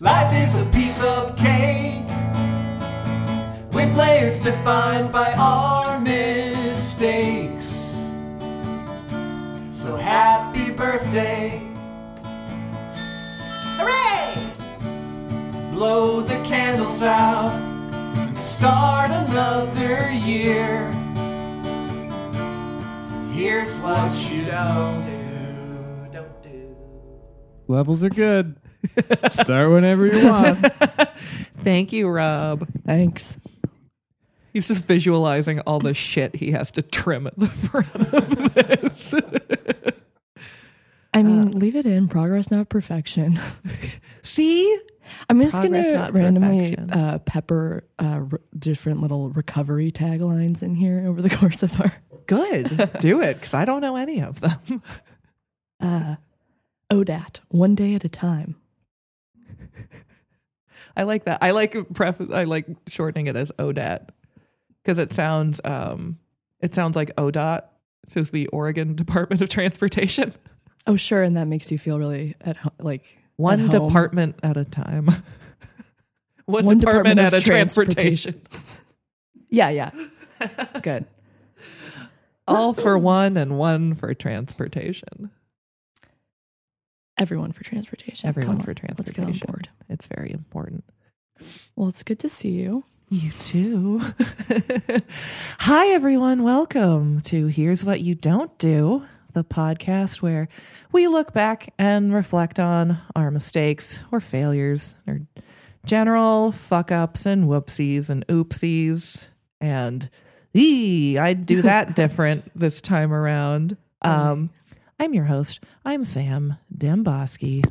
Life is a piece of cake with layers defined by our mistakes. So happy birthday! Hooray! Blow the candles out and start another year. Here's what you don't do. Don't do. Levels are good. Start whenever you want. Thank you, Rob. Thanks. He's just visualizing all the shit he has to trim at the front of this. I mean, leave it in. Progress, not perfection. See? I'm just Progress, gonna not randomly perfection. uh, pepper uh, r- different little recovery taglines in here over the course of our Good. Do it, because I don't know any of them. ODAT, one day at a time. I like that. I like pref- I like shortening it as ODAT because it sounds um it sounds like ODOT, which is the Oregon Department of Transportation. Oh, sure, and that makes you feel really at ho- like One at department at a time. One, One department, department at a transportation. Yeah, yeah. Good. All for one and one for transportation. Everyone for transportation. Everyone Come for on, Let's get on transportation. board. It's very important. Well, it's good to see you. You too. Hi, everyone. Welcome to Here's What You Don't Do, the podcast where we look back and reflect on our mistakes or failures or general fuck ups and whoopsies and oopsies. And ee, I'd do that different this time around. Um, I'm your host. I'm Sam Demboski.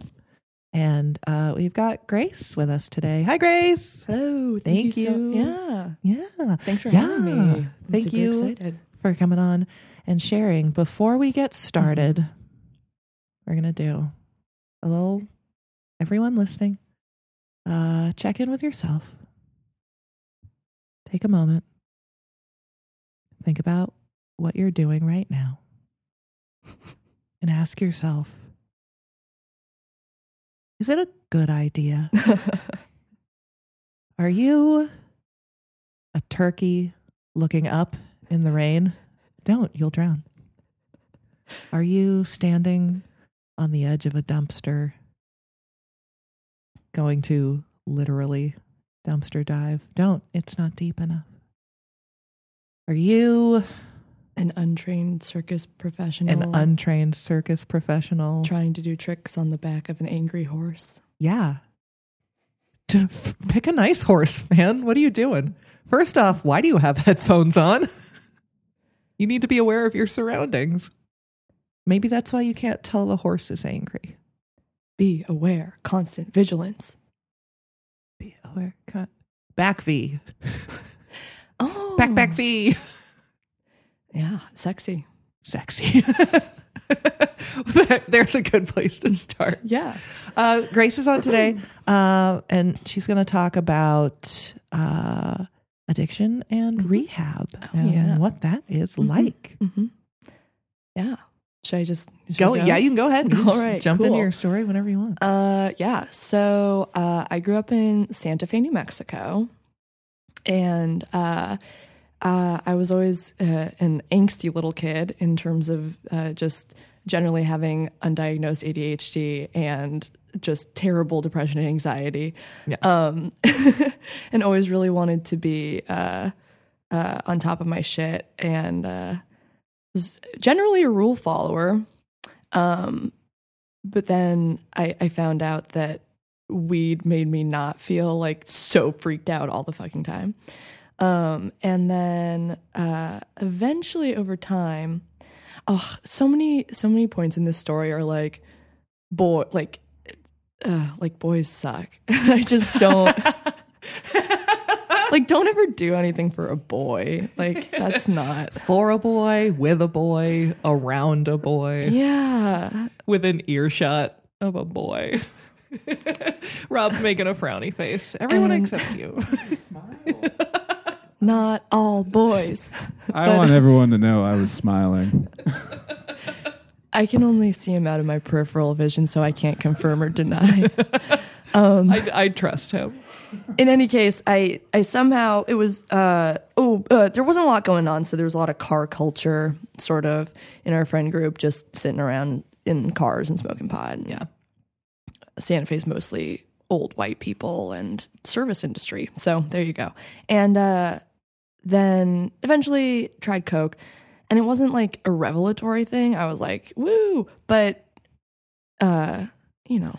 And uh, we've got Grace with us today. Hi, Grace. Hello. Thank so- you. yeah. Yeah. Thanks for Yeah. having me. I'm Thank you Excited. for coming on and sharing. Before we get started, we're going to do a little, everyone listening, uh, check in with yourself. Take a moment. Think about what you're doing right now and ask yourself is it a good idea? Are you a turkey looking up in the rain? Don't, you'll drown. Are you standing on the edge of a dumpster going to literally dumpster dive? Don't, it's not deep enough. Are you An untrained circus professional an untrained circus professional? trying to do tricks on the back of an angry horse. Yeah. To f- pick a nice horse, man. What are you doing? First off, why do you have headphones on? you need to be aware of your surroundings. Maybe that's why you can't tell the horse is angry. Be aware, constant vigilance. Be aware. Cut. Back V. Oh, Back, back V. Yeah, sexy. Sexy. There's a good place to start. Yeah. Uh, Grace is on today, uh, and she's going to talk about uh, addiction and rehab and yeah. what that is like. hmm Yeah. Should I just should Go, I yeah, you can go ahead. All just jump into your story whenever you want. Uh, yeah. So uh, I grew up in Santa Fe, New Mexico, and uh, uh, I was always uh, an angsty little kid in terms of uh, just generally having undiagnosed ADHD and just terrible depression and anxiety. Yeah. Um, and always really wanted to be uh, uh, on top of my shit and uh, was generally a rule follower. Um, but then I, I found out that weed made me not feel like so freaked out all the fucking time. Um, and then uh, eventually over time, oh, so many so many points in this story are like, boy, like, uh, like boys suck. I just don't. like, don't ever do anything for a boy. Like, that's not. For a boy, with a boy, around a boy, Yeah. with an earshot of a boy. Rob's making a frowny face. Everyone And- except you. Not all boys. I want everyone to know I was smiling. I can only see him out of my peripheral vision, so I can't confirm or deny. I, I trust him. in any case, I I somehow it was uh oh uh, there wasn't a lot going on, so there was a lot of car culture sort of in our friend group, just sitting around in cars and smoking pot. Yeah, Santa Fe's mostly old white people and service industry, so there you go. And uh, then eventually tried coke, and it wasn't like a revelatory thing. I was like woo, but uh, you know.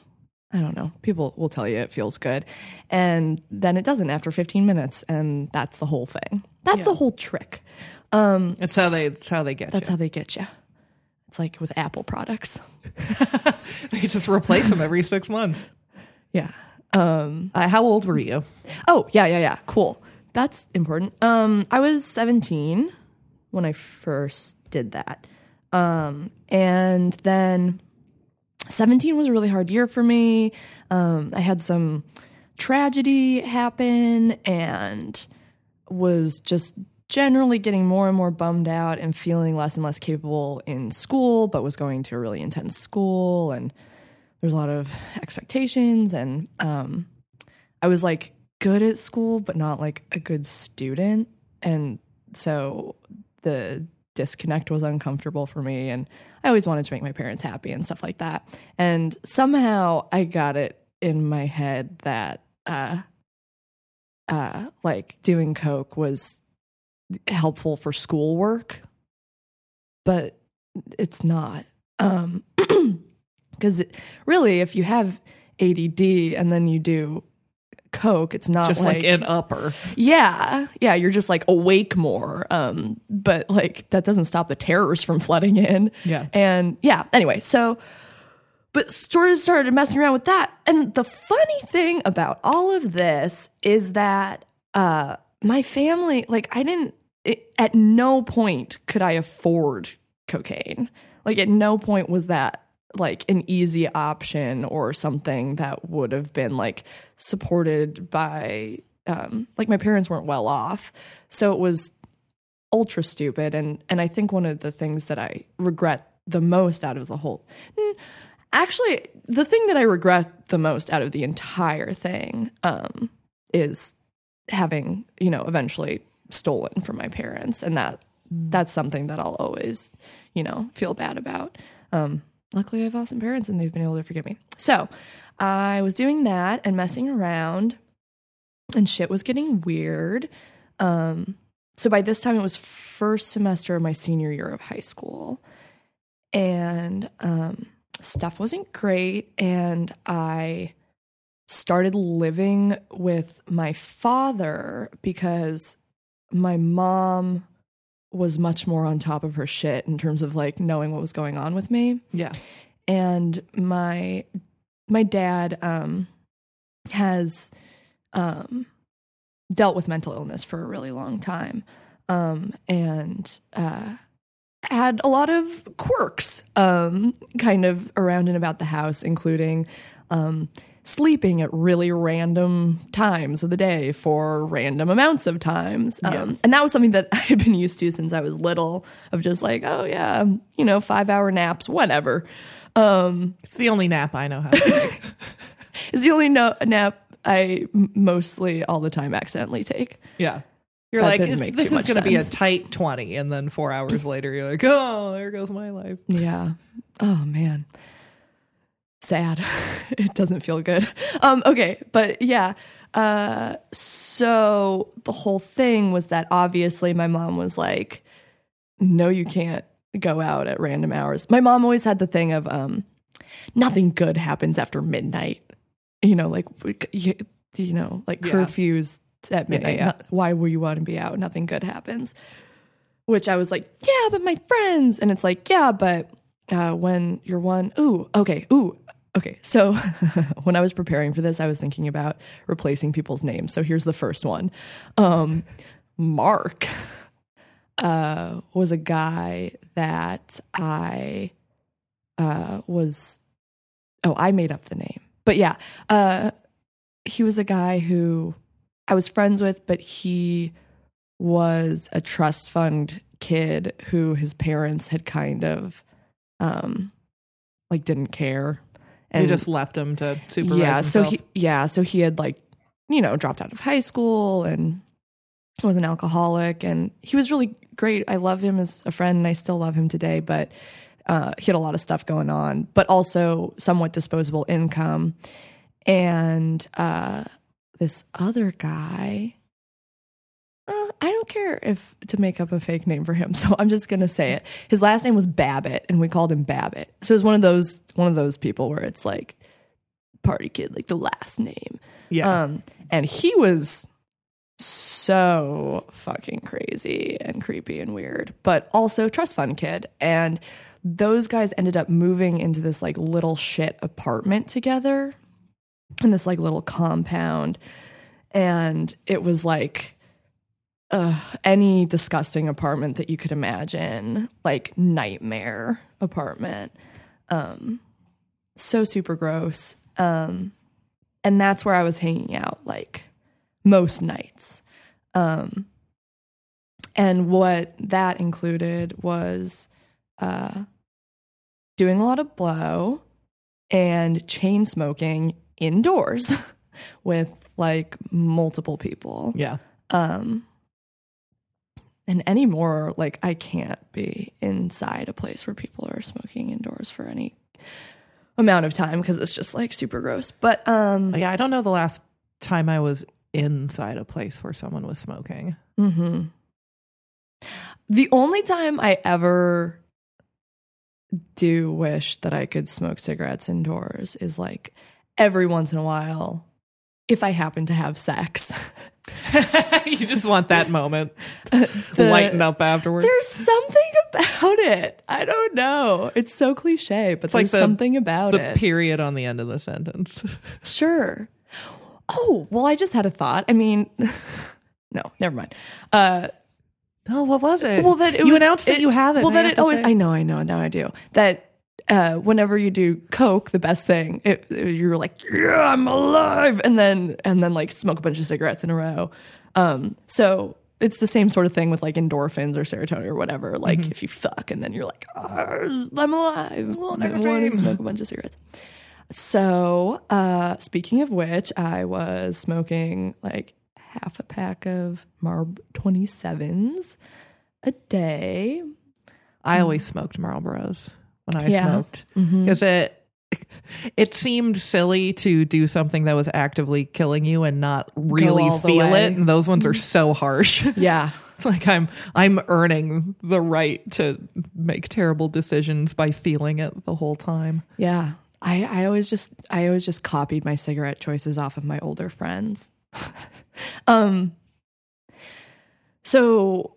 I don't know. People will tell you it feels good. And then it doesn't after 15 minutes. And that's the whole thing. That's the whole trick. Um, That's how they. That's how they get that's you. how they get you. It's like with Apple products. they just replace them every six months. Yeah. Um, Uh, how old were you? oh, yeah, yeah, yeah. Cool. That's important. Um, I was 17 when I first did that. Um, and then 17 was a really hard year for me. Um, I had some tragedy happen and was just generally getting more and more bummed out and feeling less and less capable in school, but was going to a really intense school and there's a lot of expectations and um, I was like good at school, but not like a good student. And so the disconnect was uncomfortable for me. And I always wanted to make my parents happy and stuff like that. And somehow I got it in my head that, uh, uh, like doing coke was helpful for schoolwork, but it's not. Um, because really, if you have ADD and then you do coke, it's not Just like, an upper. yeah, yeah, you're just like awake more. Um, but like that doesn't stop the terrors from flooding in. Yeah. And yeah, anyway, so but sort of started messing around with that. And the funny thing about all of this is that uh my family, like I didn't it, at no point could I afford cocaine. Like at no point was that like an easy option or something that would have been like supported by um like my parents weren't well off. So it was ultra stupid and and I think one of the things that I regret the most out of the whole actually the thing that I regret the most out of the entire thing um is having, you know, eventually stolen from my parents and that that's something that I'll always, you know, feel bad about. Um luckily I have awesome parents and they've been able to forgive me. So, I was doing that and messing around and shit was getting weird. Um so by this time it was first semester of my senior year of high school and um stuff wasn't great and I started living with my father because my mom was much more on top of her shit in terms of like knowing what was going on with me Yeah. and my my dad um has um dealt with mental illness for a really long time um and uh had a lot of quirks um kind of around and about the house including um sleeping at really random times of the day for random amounts of times um, and that was something that i had been used to since i was little of just like oh yeah you know five hour naps whatever um It's the only nap I know how to take. it's the only no- nap I mostly all the time accidentally take. yeah. You're That like, is- this is going to be a tight 20. And then four hours later, you're like, oh, there goes my life. Yeah. Oh man. Sad. it doesn't feel good. Um okay, but yeah. Uh so the whole thing was that obviously my mom was like no you can't go out at random hours. My mom always had the thing of um nothing good happens after midnight. You know, like you, you know, like Yeah. curfews at midnight. yeah. Not- why would you want to be out? Nothing good happens. Which I was like, yeah, but my friends. And it's like, yeah, but uh, when you're one, ooh, okay, ooh, okay. So when I was preparing for this, I was thinking about replacing people's names. So here's the first one um, Mark uh, was a guy that I uh, was, oh, I made up the name. But yeah, uh, he was a guy who I was friends with, but he was a trust fund kid who his parents had kind of um like didn't care They just left him to supervise. yeah so he yeah so he had like you know dropped out of high school and was an alcoholic and he was really great i love him as a friend and i still love him today but uh, he had a lot of stuff going on but also somewhat disposable income and uh, this other guy I don't care if to make up a fake name for him, so I'm just gonna say it. His last name was Babbitt, and we called him Babbitt. So it was one of those one of those people where it's like party kid, like the last name. yeah. Um, and he was so fucking crazy and creepy and weird, but also trust fund kid. And those guys ended up moving into this like little shit apartment together in this like little compound. And it was like uh, any disgusting apartment that you could imagine, like nightmare apartment. Um, so super gross. Um, and that's where I was hanging out like most nights. Um, and what that included was uh, doing a lot of blow and chain smoking indoors with like multiple people. yeah. Um, and anymore, like I can't be inside a place where people are smoking indoors for any amount of time because it's just like super gross. But um, Yeah. I don't know the last time I was inside a place where someone was smoking. the only time I ever do wish that I could smoke cigarettes indoors is like every once in a while if I happen to have sex. you just want that moment. The- Lighten up afterwards. There's something about it. I don't know. It's so cliche, but like there's the- something about the it. period on the end of the sentence. Sure. Oh, well, I just had a thought. I mean, no, never mind. Uh, No, what was it? well, that it you announced that it- you have it. Well, then it always. say- I know, I know, now I do that. Uh, whenever you do coke, the best thing it, you're like, yeah, I'm alive, and then and then like smoke a bunch of cigarettes in a row. Um, so it's the same sort of thing with like endorphins or serotonin or whatever. Like Mm-hmm. if you fuck and then you're like, "Ah, I'm alive. I want to smoke a bunch of cigarettes. So, uh, speaking of which, I was smoking like half a pack of Marb 27s a day. I always smoked Marlboros when I Yeah. smoked because it it seemed silly to do something that was actively killing you and not really feel it. And those ones are so harsh. Yeah. it's like I'm I'm earning the right to make terrible decisions by feeling it the whole time. Yeah. I, I always just I always just copied my cigarette choices off of my older friends. um so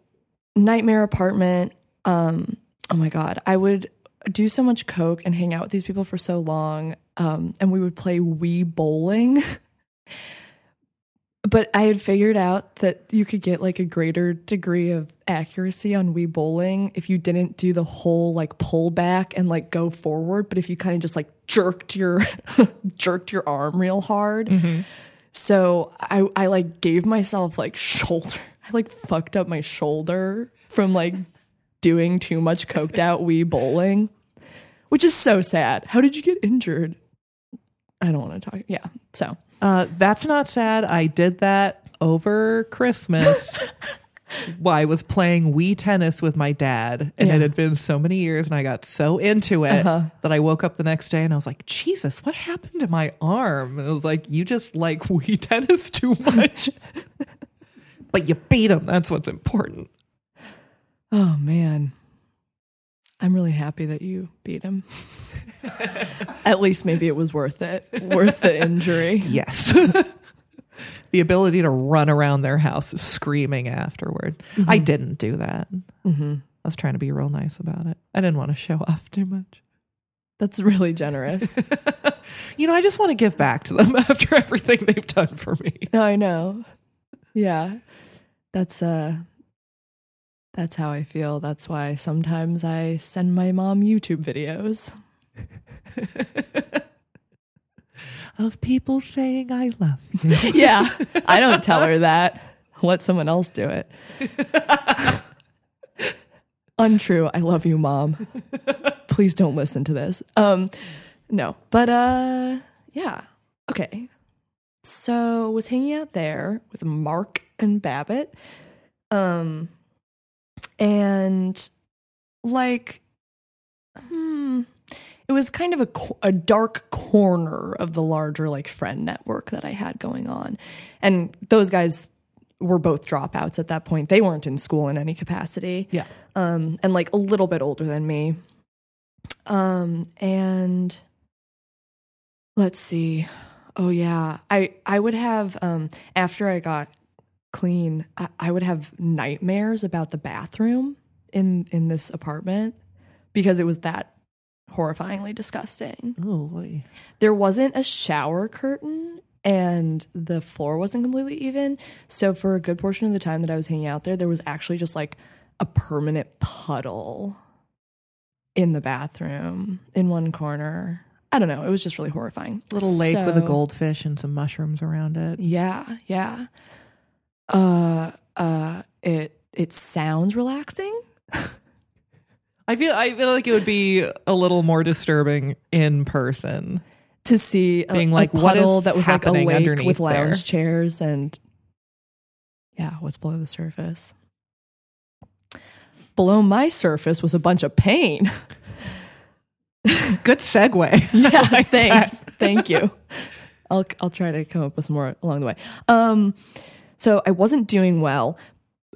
nightmare apartment, um, oh my god, I would do so much coke and hang out with these people for so long. Um, and we would play Wii bowling. but I had figured out that you could get like a greater degree of accuracy on Wii bowling if you didn't do the whole like pull back and like go forward, but if you kind of just like jerked your jerked your arm real hard. So I I like gave myself like shoulder. I like fucked up my shoulder from like doing too much coked out Wii bowling, which is so sad. How did you get injured? I don't want to talk. Yeah. So Uh, that's not sad. I did that over Christmas. Well, I was playing Wii tennis with my dad, and Yeah. it had been so many years, and I got so into it that I woke up the next day and I was like, Jesus, what happened to my arm? And it was like, You just like Wii tennis too much. but you beat him. That's what's important. Oh man. I'm really happy that you beat him. At least maybe it was worth it. Worth the injury. Yes. the ability to run around their house screaming afterward. I didn't do that. I was trying to be real nice about it. I didn't want to show off too much. That's really generous. You know, I just want to give back to them after everything they've done for me. No, I know. Yeah. That's uh that's how I feel. That's why sometimes I send my mom YouTube videos. Of people saying I love you. Yeah. I don't tell her that. Let someone else do it. Untrue. I love you, mom. Please don't listen to this. Um no, but uh, yeah. Okay. So was hanging out there with Mark and Babbitt, um, and like, hmm, it was kind of a a dark corner of the larger like friend network that I had going on, and those guys were both dropouts at that point. They weren't in school in any capacity Yeah. um, and like a little bit older than me. Um, and let's see. Oh yeah, I I would have um after I got clean, I, I would have nightmares about the bathroom in in this apartment because it was that horrifyingly disgusting. Oh. There wasn't a shower curtain and the floor wasn't completely even. So for a good portion of the time that I was hanging out there, there was actually just like a permanent puddle in the bathroom in one corner. I don't know. It was just really horrifying. Little lake with a goldfish and some mushrooms around it. Yeah, yeah. Uh uh it it sounds relaxing. I feel I feel like it would be a little more disturbing in person. to see a, Being like, what puddle that was like a underneath with lounge there? chairs and yeah, what's below the surface? Below my surface was a bunch of pain. Good segue. yeah, thanks. Thank you. I'll I'll try to come up with some more along the way. Um, so I wasn't doing well.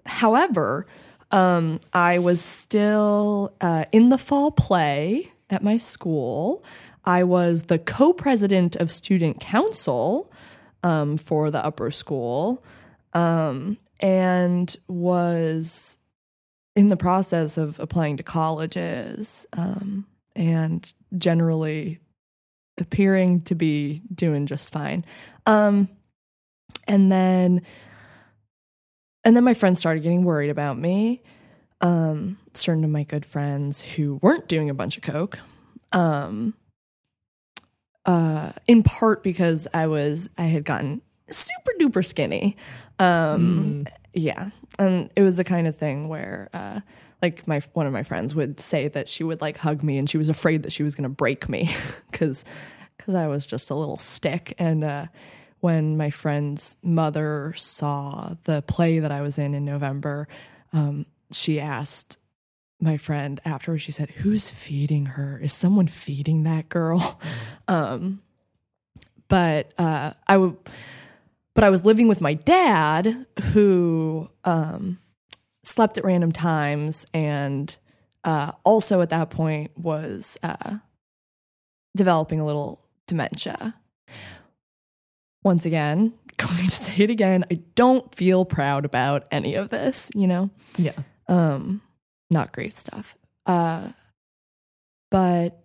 However, um, I was still uh, in the fall play at my school. I was the co-president of student council um, for the upper school, um, and was in the process of applying to colleges um, and generally appearing to be doing just fine. Um, and then, and then my friends started getting worried about me. Um, certain of my good friends who weren't doing a bunch of coke. Um, uh, in part because I was I had gotten super duper skinny. Um, yeah, and it was the kind of thing where. Uh, like my one of my friends would say that she would like hug me and she was afraid that she was going to break me cuz cuz I was just a little stick and uh when my friend's mother saw the play that I was in in November um she asked my friend afterwards she said who's feeding her is someone feeding that girl um but uh I would but I was living with my dad who um slept at random times and uh, also at that point was uh, developing a little dementia. Once again, going to say it again, I don't feel proud about any of this, you know? Yeah. Um, not great stuff. Uh, but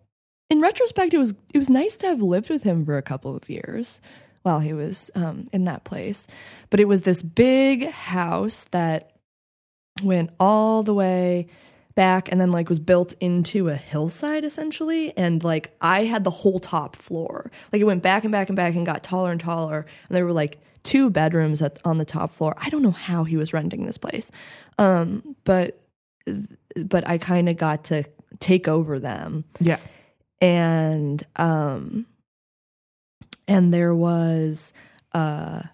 in retrospect, it was it was nice to have lived with him for a couple of years while he was um, in that place. But it was this big house that went all the way back and then like was built into a hillside essentially and like I had the whole top floor. Like it went back and back and back and got taller and taller and there were like two bedrooms at, on the top floor. I don't know how he was renting this place. Um but but I kind of got to take over them Yeah. and um and there was uh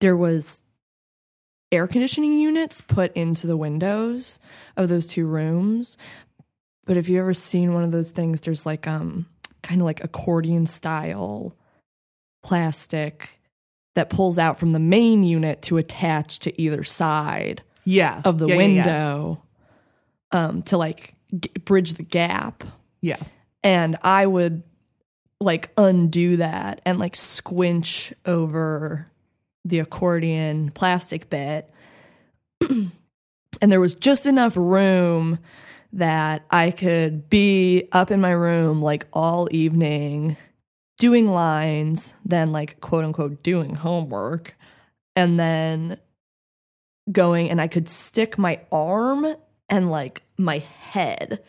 there was air conditioning units put into the windows of those two rooms but if you've ever seen one of those things there's like um kind of like accordion style plastic that pulls out from the main unit to attach to either side Yeah. of the Yeah, yeah, yeah. window um to like g- bridge the gap Yeah. and I would like undo that and like squinch over the accordion plastic bit. and there was just enough room that I could be up in my room like all evening doing lines, then like quote unquote doing homework, and then going and I could stick my arm and like my head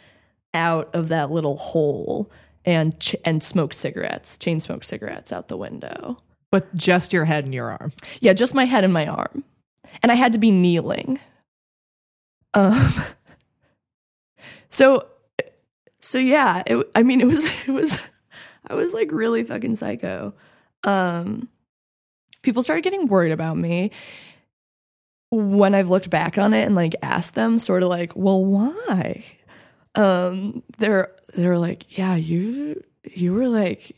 out of that little hole and ch- and smoke cigarettes, chain smoke cigarettes out the window. But just your head and your arm. Yeah, just my head and my arm. And I had to be kneeling. Um So so yeah, it, I mean, it was it was I was like really fucking psycho. Um, people started getting worried about me when I've looked back on it and like asked them, sort of like, well, why? Um, they're they're like, yeah, you you were like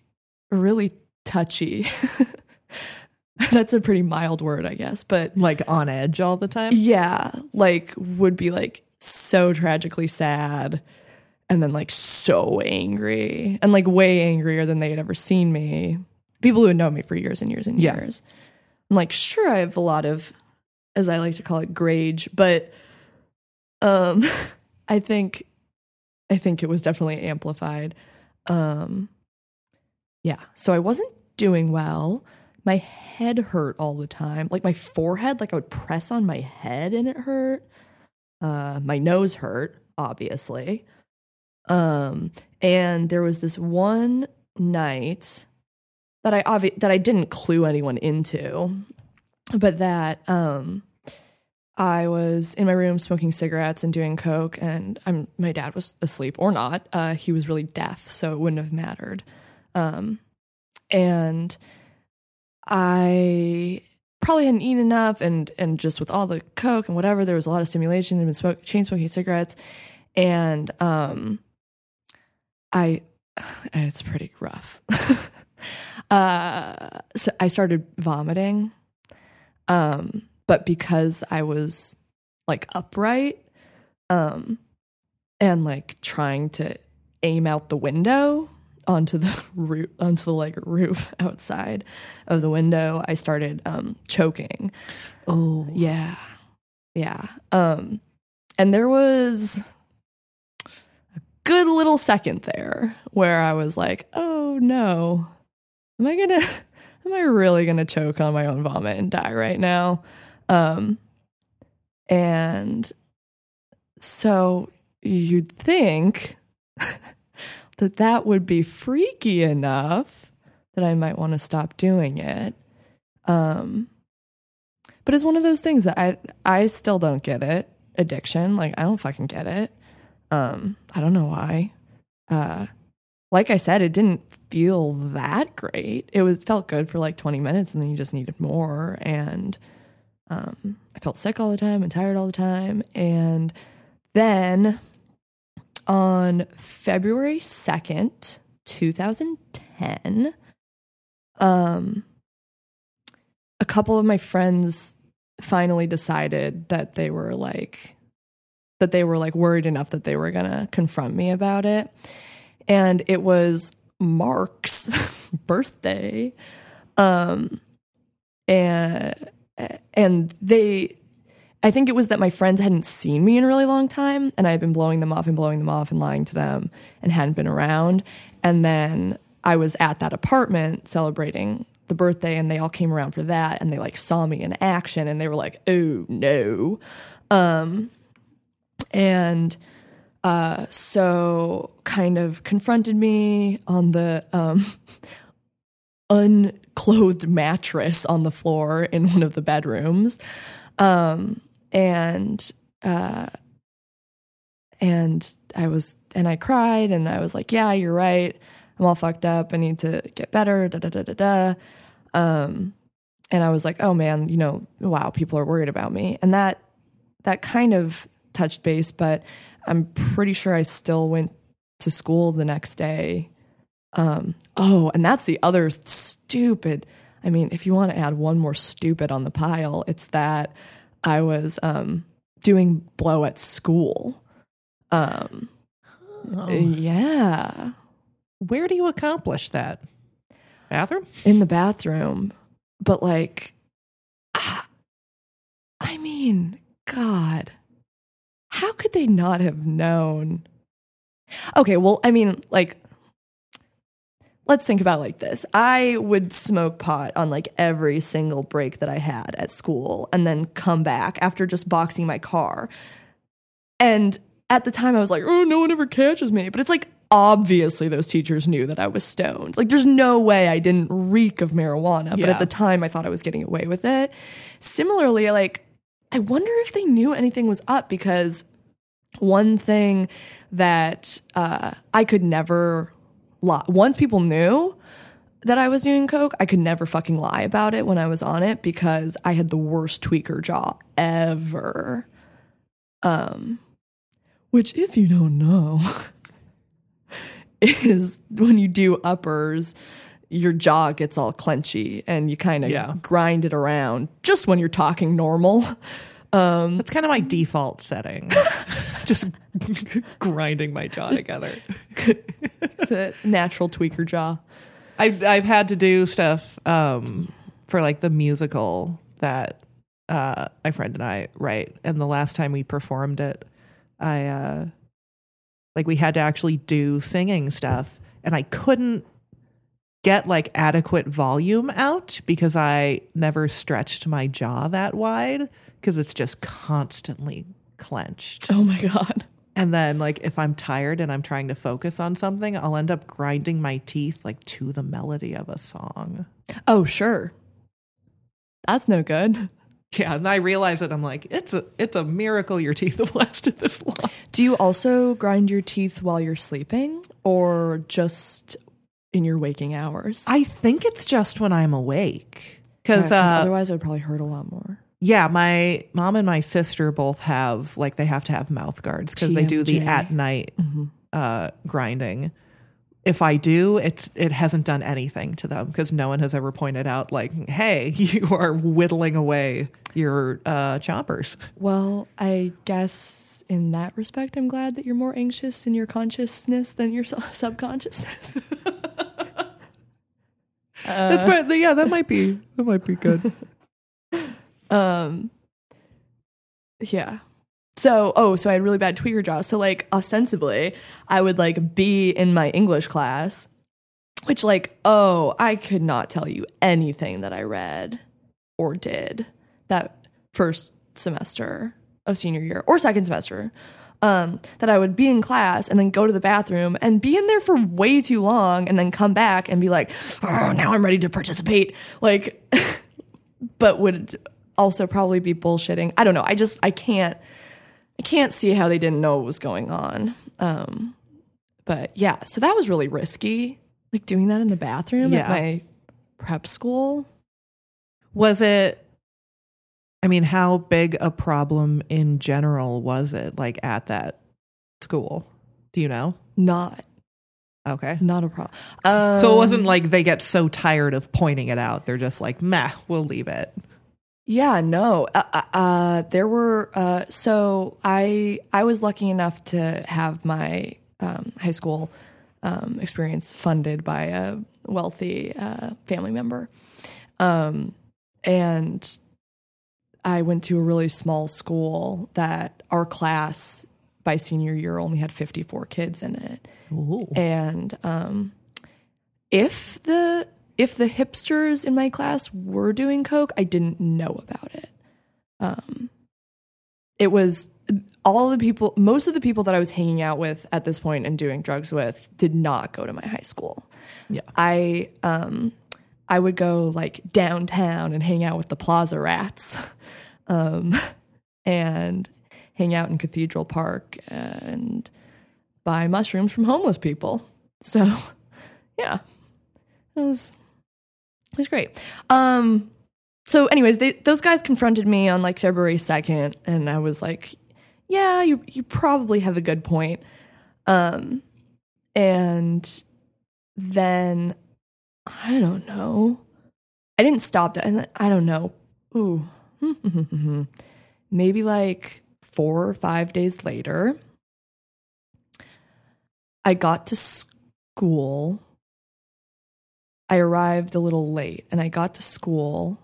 really touchy. That's a pretty mild word, I guess, but Like on edge all the time. yeah, like would be like so tragically sad and then like so angry and like way angrier than they had ever seen me. People who had known me for years and years and Yeah. years. I'm like, sure, I have a lot of, as I like to call it, grage, but um, I think, I think it was definitely amplified. Um, yeah, so I wasn't doing well. My head hurt all the time, like my forehead, like I would press on my head and it hurt. Uh, my nose hurt, obviously. Um, and there was this one night that I obvi- that I didn't clue anyone into, but that um, I was in my room smoking cigarettes and doing coke, and I'm my dad was asleep or not. Uh, he was really deaf, so it wouldn't have mattered. Um, and I probably hadn't eaten enough, and and just with all the coke and whatever, there was a lot of stimulation and been smoke, chain smoking cigarettes, and um, I it's pretty rough. uh, so I started vomiting, um, but because I was like upright, um, and like trying to aim out the window onto the roof onto the like roof outside of the window i started um choking. Oh, yeah. Yeah. Um and there was a good little second there where i was like oh no. Am i gonna am i really gonna choke on my own vomit and die right now? Um and so you'd think that that would be freaky enough that I might want to stop doing it. Um, but it's one of those things that I I still don't get it. Addiction, like I don't fucking get it. Um, I don't know why. Uh, like I said, it didn't feel that great. It was felt good for like 20 minutes, and then you just needed more. And um, I felt sick all the time and tired all the time. And then on February 2nd, 2010, um, a couple of my friends finally decided that they were like, that they were like worried enough that they were gonna confront me about it. And it was Mark's birthday. Um, and, and they, I think it was that my friends hadn't seen me in a really long time and I had been blowing them off and blowing them off and lying to them and hadn't been around. And then I was at that apartment celebrating the birthday and they all came around for that and they like saw me in action and they were like, oh no. Um, and uh, so kind of confronted me on the um, unclothed mattress on the floor in one of the bedrooms. Um, and uh and I was and I cried and I was like, Yeah, you're right. I'm all fucked up. I need to get better. Da da da da da. Um and I was like, oh man, you know, wow, people are worried about me. And that that kind of touched base, but I'm pretty sure I still went to school the next day. Um, oh, and that's the other stupid. I mean, if you want to add one more stupid on the pile, it's that I was um, doing blow at school. Um, Oh. yeah, Where do you accomplish that? Bathroom? in the bathroom, but like, ah, I mean, God, how could they not have known? Okay, well, I mean, like, let's think about it like this. I would smoke pot on like every single break that I had at school and then come back after just boxing my car. And at the time I was like, "Oh, no one ever catches me." But it's like obviously those teachers knew that I was stoned. Like there's no way I didn't reek of marijuana, but Yeah. at the time I thought I was getting away with it. Similarly, like I wonder if they knew anything was up because one thing that uh, I could never lie. Once people knew that I was doing coke, I could never fucking lie about it when I was on it because I had the worst tweaker jaw ever. Um, which, if you don't know, is when you do uppers, your jaw gets all clenchy and you kind of Yeah. grind it around just when you're talking normal. That's kind of my default setting. Just grinding my jaw together. It's a natural tweaker jaw. I've I've had to do stuff um, for like the musical that uh, my friend and I write, and the last time we performed it, I uh, like we had to actually do singing stuff, and I couldn't get like adequate volume out because I never stretched my jaw that wide because it's just constantly clenched. Oh my God. And then, like, if I'm tired and I'm trying to focus on something, I'll end up grinding my teeth like to the melody of a song. Oh, sure. That's no good. Yeah, and I realize it. I'm like, it's a it's a miracle your teeth have lasted this long. Do you also grind your teeth while you're sleeping or just in your waking hours? I think it's just when I'm awake. Because Yeah, uh, otherwise it would probably hurt a lot more. Yeah, my mom and my sister both have like they have to have mouth guards because they do the at night uh, grinding. If I do, it's it hasn't done anything to them because no one has ever pointed out like, hey, you are whittling away your uh, choppers. Well, I guess in that respect, I'm glad that you're more anxious in your consciousness than your su- subconsciousness. That's right. Yeah, that might be that might be good. Um, yeah. So, oh, so I had really bad tweaker jaw. So, like, ostensibly, I would like be in my English class, which, like, oh, I could not tell you anything that I read or did that first semester of senior year or second semester. Um, that I would be in class and then go to the bathroom and be in there for way too long and then come back and be like, oh, now I'm ready to participate. Like, but would also probably be bullshitting. I don't know. I just I can't I can't see how they didn't know what was going on. Um but yeah, so that was really risky. Like doing that in the bathroom Yeah. at my prep school. Was it? I mean, how big a problem in general was it? Like at that school? Do you know? Not Okay. not a problem. Um, So it wasn't like they get so tired of pointing it out. They're just like, meh, we'll leave it. Yeah, no. Uh, uh, uh, there were uh, so I I was lucky enough to have my um, high school um, experience funded by a wealthy uh, family member, um, and I went to a really small school that our class by senior year only had fifty four kids in it. And um, if the if the hipsters in my class were doing coke, I didn't know about it. Um, it was all the people, most of the people that I was hanging out with at this point and doing drugs with did not go to my high school. Yeah. I um, I would go like downtown and hang out with the Plaza Rats, um, and hang out in Cathedral Park and buy mushrooms from homeless people. So, yeah, it was it was great. Um, so, anyways, they, those guys confronted me on like February second, and I was like, "Yeah, you you probably have a good point." Um, and then I don't know. I didn't stop that, and I don't know. Ooh, maybe like four or five days later. I got to school. I arrived a little late and I got to school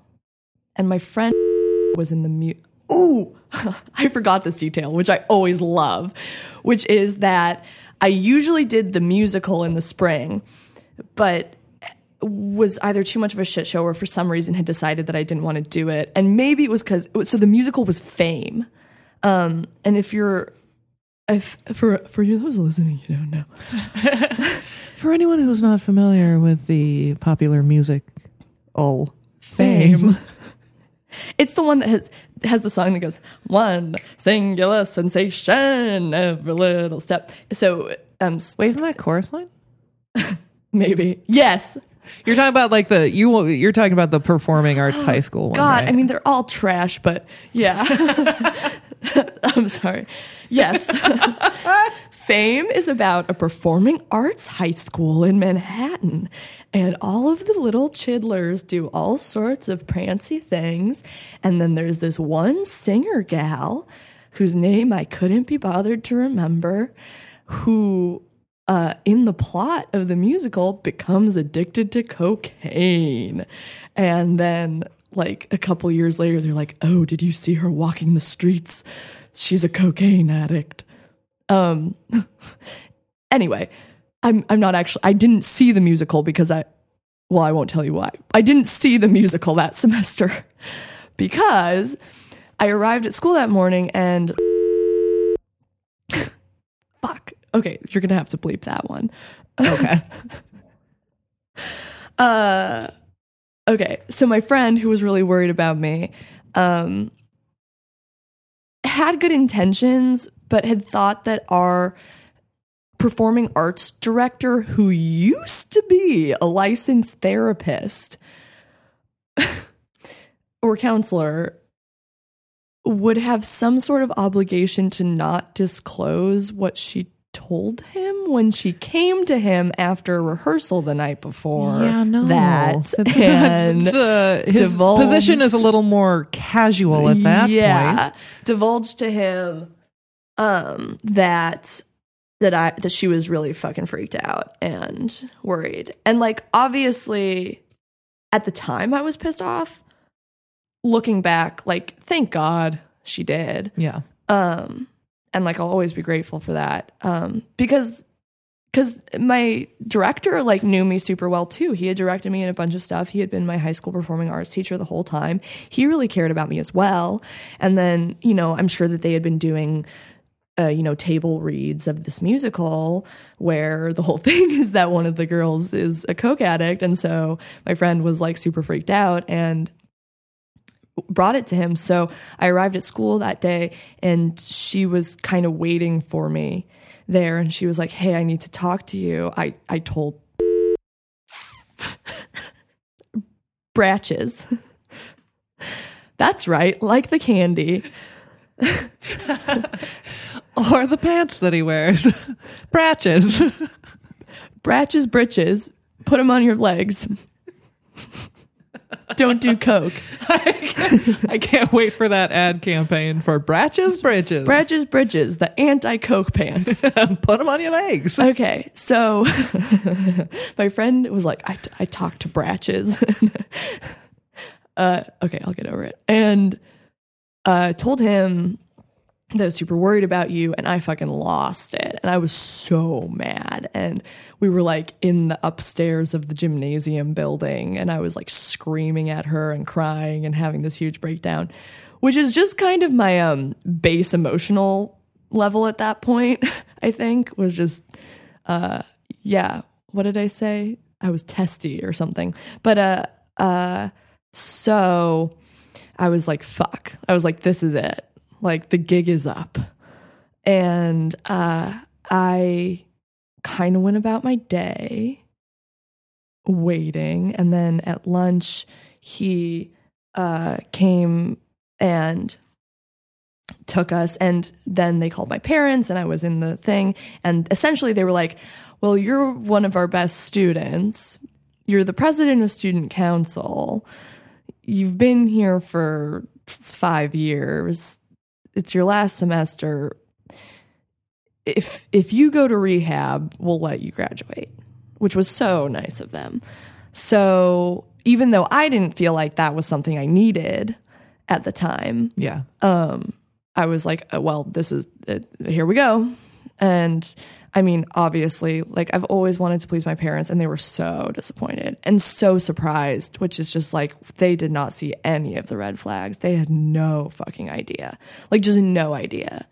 and my friend was in the mute. Ooh, I forgot this detail, which I always love, which is that I usually did the musical in the spring, but was either too much of a shit show or for some reason had decided that I didn't want to do it. And maybe it was because, so the musical was Fame. Um, and if you're, if for for you those listening, you don't know. For anyone who's not familiar with the popular music, oh, fame. It's It's the one that has has the song that goes one singular sensation every little step. So um s- Wait, isn't that chorus line? maybe yes. You're talking about like the you. You're talking about the performing arts high school one. God, right? I mean they're all trash, but yeah. I'm sorry. Yes. Fame is about a performing arts high school in Manhattan, and all of the little chidlers do all sorts of prancy things. And then there's this one singer gal whose name I couldn't be bothered to remember, who uh, in the plot of the musical becomes addicted to cocaine. And then, like, a couple years later, they're like, oh, did you see her walking the streets? She's a cocaine addict. Um, anyway, I'm, I'm not actually, I didn't see the musical because I, well, I won't tell you why. I didn't see the musical that semester because I arrived at school that morning and fuck. Okay, you're gonna have to bleep that one. okay. Uh, okay. So my friend who was really worried about me, um, had good intentions, but had thought that our performing arts director, who used to be a licensed therapist or counselor, would have some sort of obligation to not disclose what she told him when she came to him after rehearsal the night before. Yeah, no. That That's- and that's, uh, his divulged- position is a little more casual at that yeah, point. divulged to him um that that I that she was really fucking freaked out and worried. And like obviously at the time I was pissed off. Looking back, like thank God she did. Yeah. Um and like I'll always be grateful for that. Um because because my director like knew me super well too. He had directed me in a bunch of stuff. He had been my high school performing arts teacher the whole time. He really cared about me as well. And then, you know, I'm sure that they had been doing uh, you know, table reads of this musical where the whole thing is that one of the girls is a coke addict. And so my friend was like super freaked out and brought it to him. So I arrived at school that day and she was kind of waiting for me there and she was like, "Hey, I need to talk to you." I I told Bratches. That's right, like the candy. Or the pants that he wears. Bratches. Bratches britches. Put them on your legs. Don't do coke. I can't wait for that ad campaign for Bratches Britches. Bratches Britches, the anti-coke pants. Put them on your legs. Okay, so my friend was like, I, I talked to Bratches. uh, okay, I'll get over it. And uh, told him that was super worried about you, and I fucking lost it. And I was so mad. And we were like in the upstairs of the gymnasium building, and I was like screaming at her and crying and having this huge breakdown, which is just kind of my um base emotional level at that point. I think was just uh yeah what did i say i was testy or something but uh uh so i was like fuck i was like this is it like the gig is up and uh i kind of went about my day waiting and then at lunch he uh came and took us and then they called my parents and I was in the thing and essentially they were like, "Well, you're one of our best students. You're the president of student council. You've been here for 5 years. It's your last semester. If if you go to rehab, we'll let you graduate." Which was so nice of them. So, even though I didn't feel like that was something I needed at the time, Yeah. um, I was like, uh, well, this is it. here we go. And I mean, obviously, like I've always wanted to please my parents, and they were so disappointed and so surprised, which is just like they did not see any of the red flags. They had no fucking idea, like just no idea.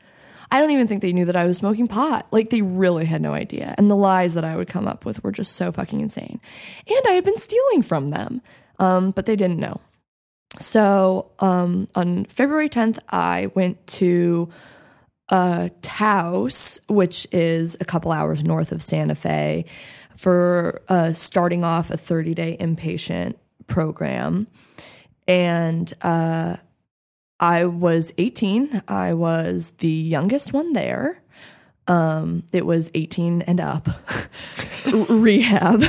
I don't even think they knew that I was smoking pot. Like they really had no idea. And the lies that I would come up with were just so fucking insane. And I had been stealing from them, um, but they didn't know. So um, on February 10th, I went to uh, Taos, which is a couple hours north of Santa Fe, for uh, starting off a 30 day inpatient program. And uh, I was 18. I was the youngest one there. Um, it was 18 and up rehab.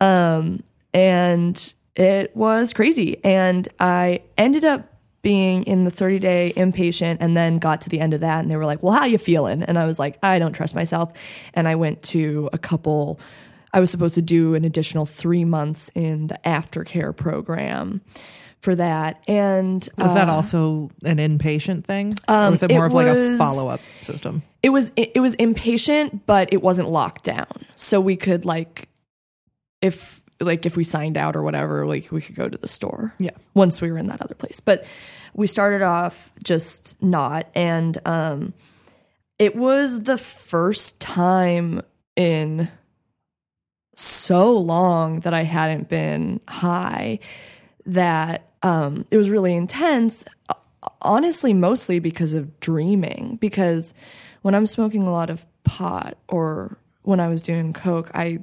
Um, and it was crazy. And I ended up being in the 30 day inpatient and then got to the end of that and they were like, well, how you feeling? And I was like, I don't trust myself. And I went to a couple, I was supposed to do an additional three months in the aftercare program for that. And Was that uh, also an inpatient thing? or was it it more of like a follow up system? it was it, it was inpatient but it wasn't locked down so we could like if like if we signed out or whatever like we could go to the store Yeah. once we were in that other place but we started off just not and um it was the first time in so long that I hadn't been high that um, it was really intense. Honestly, mostly because of dreaming. Because when I'm smoking a lot of pot or when I was doing coke, I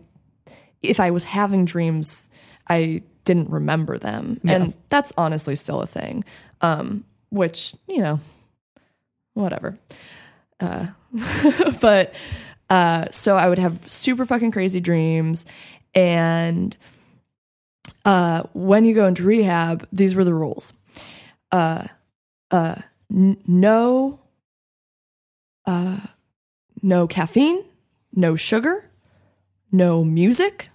if I was having dreams, I didn't remember them, and that's honestly still a thing. Um, which you know, whatever. Uh, but uh, so I would have super fucking crazy dreams, and uh, when you go into rehab, these were the rules. Uh, uh, n- no, uh, no caffeine, no sugar, no music,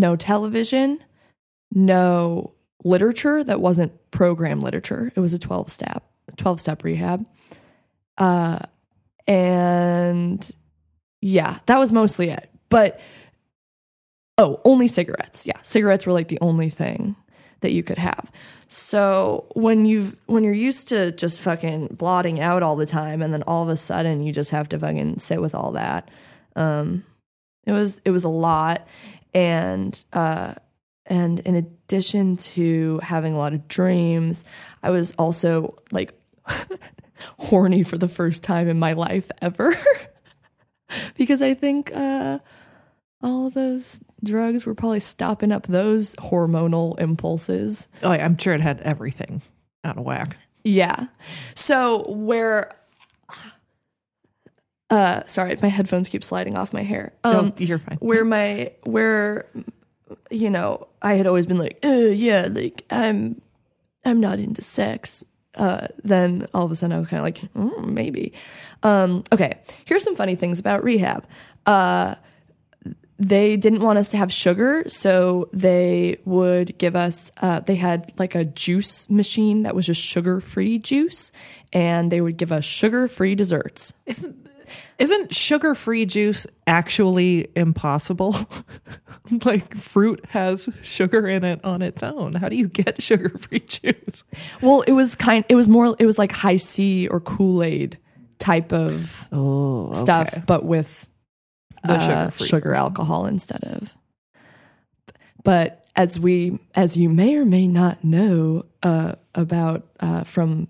no television, no literature that wasn't program literature. It was a 12 step, 12 step rehab. Uh, and yeah, that was mostly it. But oh, only cigarettes. Yeah, cigarettes were like the only thing that you could have. So when you've when you're used to just fucking blotting out all the time, and then all of a sudden you just have to fucking sit with all that, um, it was it was a lot, and uh, and in addition to having a lot of dreams, I was also like horny for the first time in my life ever. because I think uh, all of those drugs were probably stopping up those hormonal impulses. Oh, yeah, I'm sure it had everything out of whack. Yeah. So where uh sorry, my headphones keep sliding off my hair. Um no, you're fine. where my where you know, I had always been like, uh, yeah, like I'm I'm not into sex. Uh, then all of a sudden I was kind of like, mm, maybe. Um, okay, here's some funny things about rehab. Uh, they didn't want us to have sugar, so they would give us. Uh, they had like a juice machine that was just sugar free juice, and they would give us sugar free desserts. Isn't sugar free juice actually impossible? like fruit has sugar in it on its own. How do you get sugar free juice? Well, it was kind. It was more. It was like Hi-C or Kool Aid type of Oh, stuff, but with uh, sugar alcohol instead of. But as we, as you may or may not know uh, about uh, from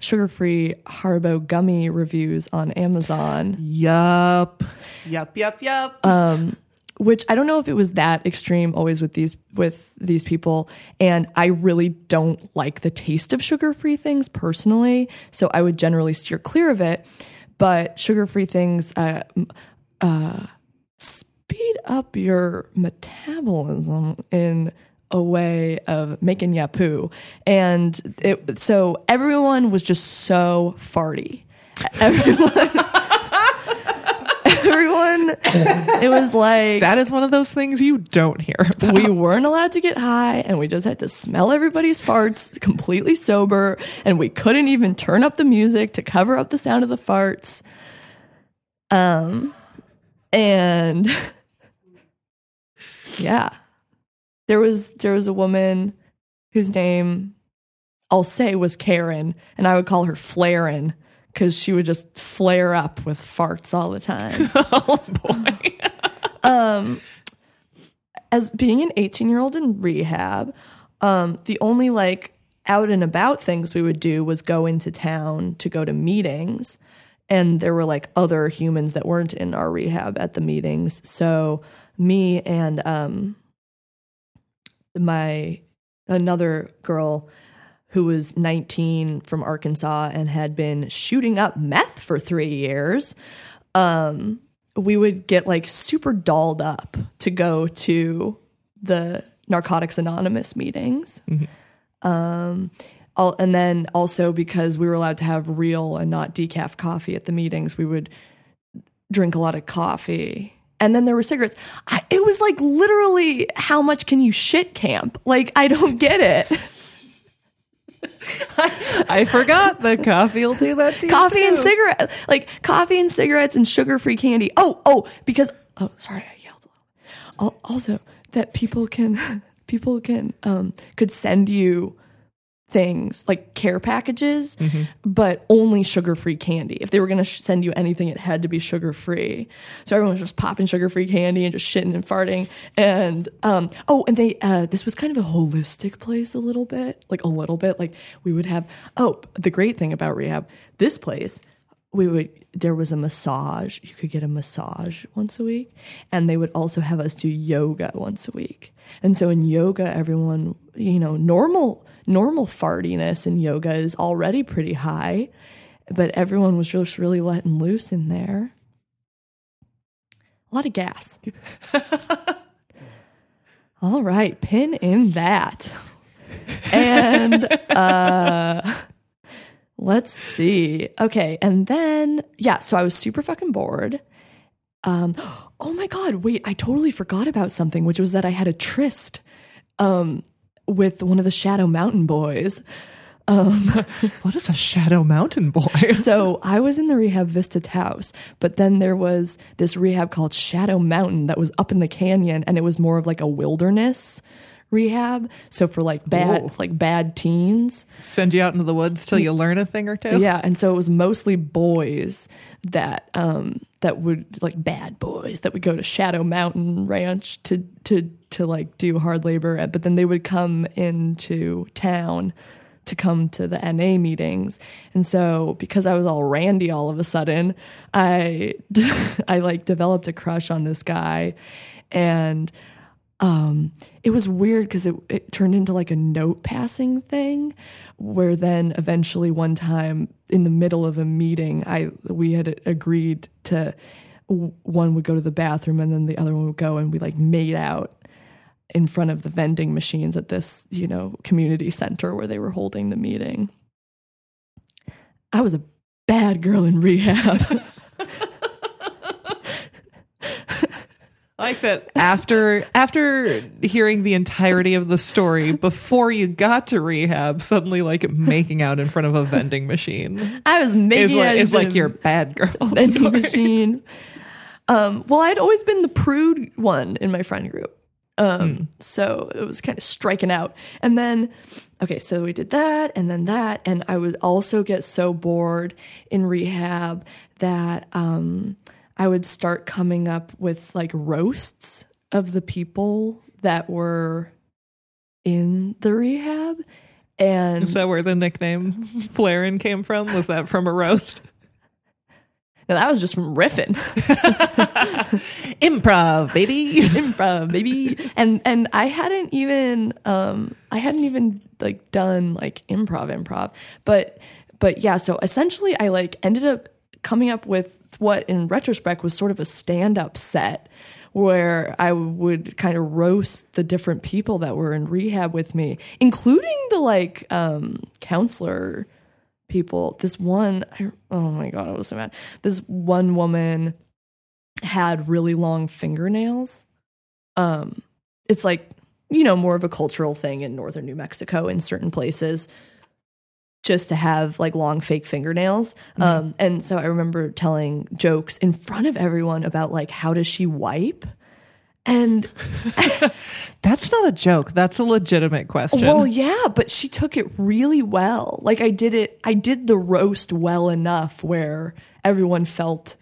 sugar-free Haribo gummy reviews on Amazon, Yup. Yup, yup, yup. Um which I don't know if it was that extreme always with these with these people and I really don't like the taste of sugar-free things personally so I would generally steer clear of it but sugar-free things uh, uh, speed up your metabolism in a way of making ya poo and it so everyone was just so farty. Everyone everyone it was like that is one of those things you don't hear about. we weren't allowed to get high and we just had to smell everybody's farts completely sober and we couldn't even turn up the music to cover up the sound of the farts. Um and yeah there was there was a woman whose name I'll say was Karen and I would call her Flarin because she would just flare up with farts all the time oh boy. Um, as being an 18 year old in rehab, um, the only like out and about things we would do was go into town to go to meetings. And there were like other humans that weren't in our rehab at the meetings. So me and um, my another girl who was 19 from Arkansas and had been shooting up meth for three years, um, we would get like super dolled up to go to the Narcotics Anonymous meetings. Um, all, and then also because we were allowed to have real and not decaf coffee at the meetings, we would drink a lot of coffee. And then there were cigarettes. I, it was like literally, how much can you shit camp? Like, I don't get it. I forgot the coffee will do that to you. coffee and cigarettes, like coffee and cigarettes and sugar free candy. Oh, oh, because oh, sorry, I yelled a little. Al- Also, that people can people can um could send you things like care packages, but only sugar free candy. If they were going to sh- send you anything, it had to be sugar free. So everyone was just popping sugar free candy and just shitting and farting. And um, oh, and they uh, this was kind of a holistic place a little bit, like a little bit. Like we would have. Oh, the great thing about rehab, this place. We would there was a massage. You could get a massage once a week, and they would also have us do yoga once a week. And so in yoga, everyone, you know, normal normal fartiness in yoga is already pretty high, but everyone was just really letting loose in there. A lot of gas. All right, pin in that. And uh let's see. Okay, and then yeah, so I was super fucking bored. Um oh my god, wait, I totally forgot about something, which was that I had a tryst um with one of the Shadow Mountain boys. Um, what is a Shadow Mountain boy? So I was in the rehab Vista House, but then there was this rehab called Shadow Mountain that was up in the canyon, and it was more of like a wilderness rehab. So for like bad, Whoa. like bad teens. Send you out into the woods till you learn a thing or two. Yeah, and so it was mostly boys that um that would like bad boys that would go to Shadow Mountain Ranch to to to like do hard labor, but then they would come into town to come to the NA meetings. And so because I was all randy all of a sudden, I I like developed a crush on this guy and um, it was weird because it, it turned into like a note passing thing where then eventually one time in the middle of a meeting i we had agreed to one would go to the bathroom and then the other one would go and we like made out in front of the vending machines at this you know community center where they were holding the meeting. I was a bad girl in rehab I like that after after hearing the entirety of the story before you got to rehab, suddenly like making out in front of a vending machine i was is making out like, in is like your bad girl. vending story. machine. Um, well, I'd always been the prude one in my friend group. Um, so it was kind of striking out. And then, okay, so we did that and then that. And I would also get so bored in rehab that um, I would start coming up with like roasts of the people that were in the rehab. And Is that where the nickname Flaren came from? Was that from a roast? now that was just from riffing. Improv, baby. improv baby and and i hadn't even um i hadn't even like done like improv improv but but yeah so essentially i like ended up coming up with what in retrospect was sort of a stand-up set where i would kind of roast the different people that were in rehab with me including the like um counselor people. This one I, oh my god i was so mad. This one woman had really long fingernails. Um, it's like, you know, more of a cultural thing in northern New Mexico in certain places just to have like long fake fingernails. Um, and so I remember telling jokes in front of everyone about like, how does she wipe? And That's not a joke. That's a legitimate question. well, yeah, but she took it really well. Like I did it, I did the roast well enough where everyone felt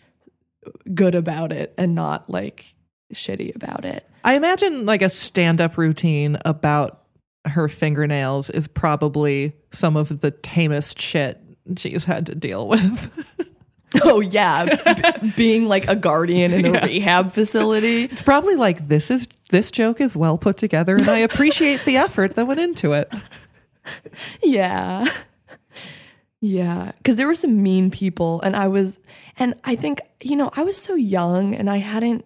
good about it and not like shitty about it. I imagine like a stand up routine about her fingernails is probably some of the tamest shit she's had to deal with. Oh yeah, B- being like a guardian in a rehab facility. It's probably like this is this joke is well put together and I appreciate the effort that went into it. Yeah. Yeah, because there were some mean people, and I was, and I think, you know, I was so young and I hadn't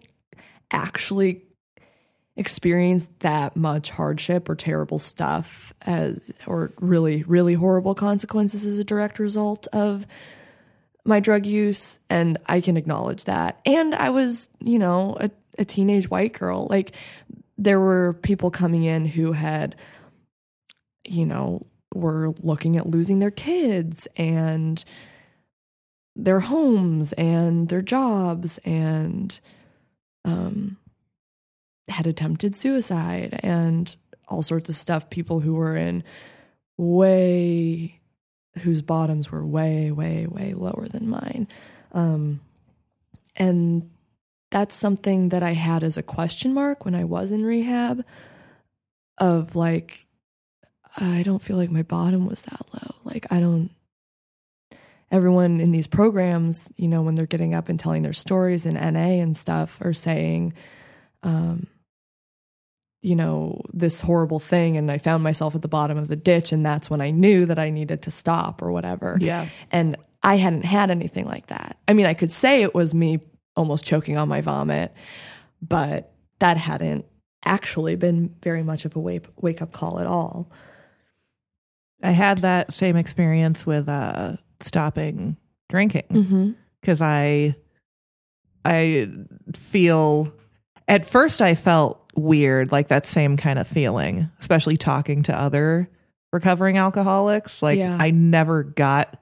actually experienced that much hardship or terrible stuff as, or really, really horrible consequences as a direct result of my drug use. And I can acknowledge that. And I was, you know, a, a teenage white girl. Like, there were people coming in who had, you know, were looking at losing their kids and their homes and their jobs and um, had attempted suicide and all sorts of stuff. People who were in way, whose bottoms were way, way, way lower than mine. Um, and that's something that I had as a question mark when I was in rehab of like, I don't feel like my bottom was that low. Like, I don't, everyone in these programs, you know, when they're getting up and telling their stories in NA and stuff, are saying, um, you know, this horrible thing. And I found myself at the bottom of the ditch. And that's when I knew that I needed to stop or whatever. Yeah. And I hadn't had anything like that. I mean, I could say it was me almost choking on my vomit, but that hadn't actually been very much of a wake, wake up call at all. I had that same experience with uh stopping drinking Mm-hmm. because I I feel at first I felt weird, like that same kind of feeling, especially talking to other recovering alcoholics. Like Yeah. I never got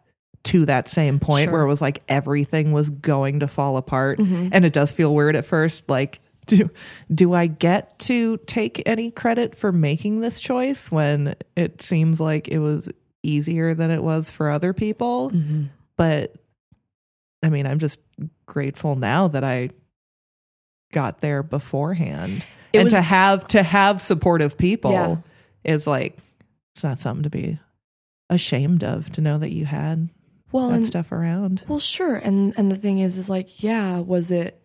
to that same point Sure. where it was like everything was going to fall apart. Mm-hmm. And it does feel weird at first. Like, do do I get to take any credit for making this choice when it seems like it was easier than it was for other people? Mm-hmm. But I mean, I'm just grateful now that I got there beforehand. It and was- to have to have supportive people Yeah. is like it's not something to be ashamed of to know that you had Well, that and, stuff around. well, sure. And and the thing is, is like, yeah, was it?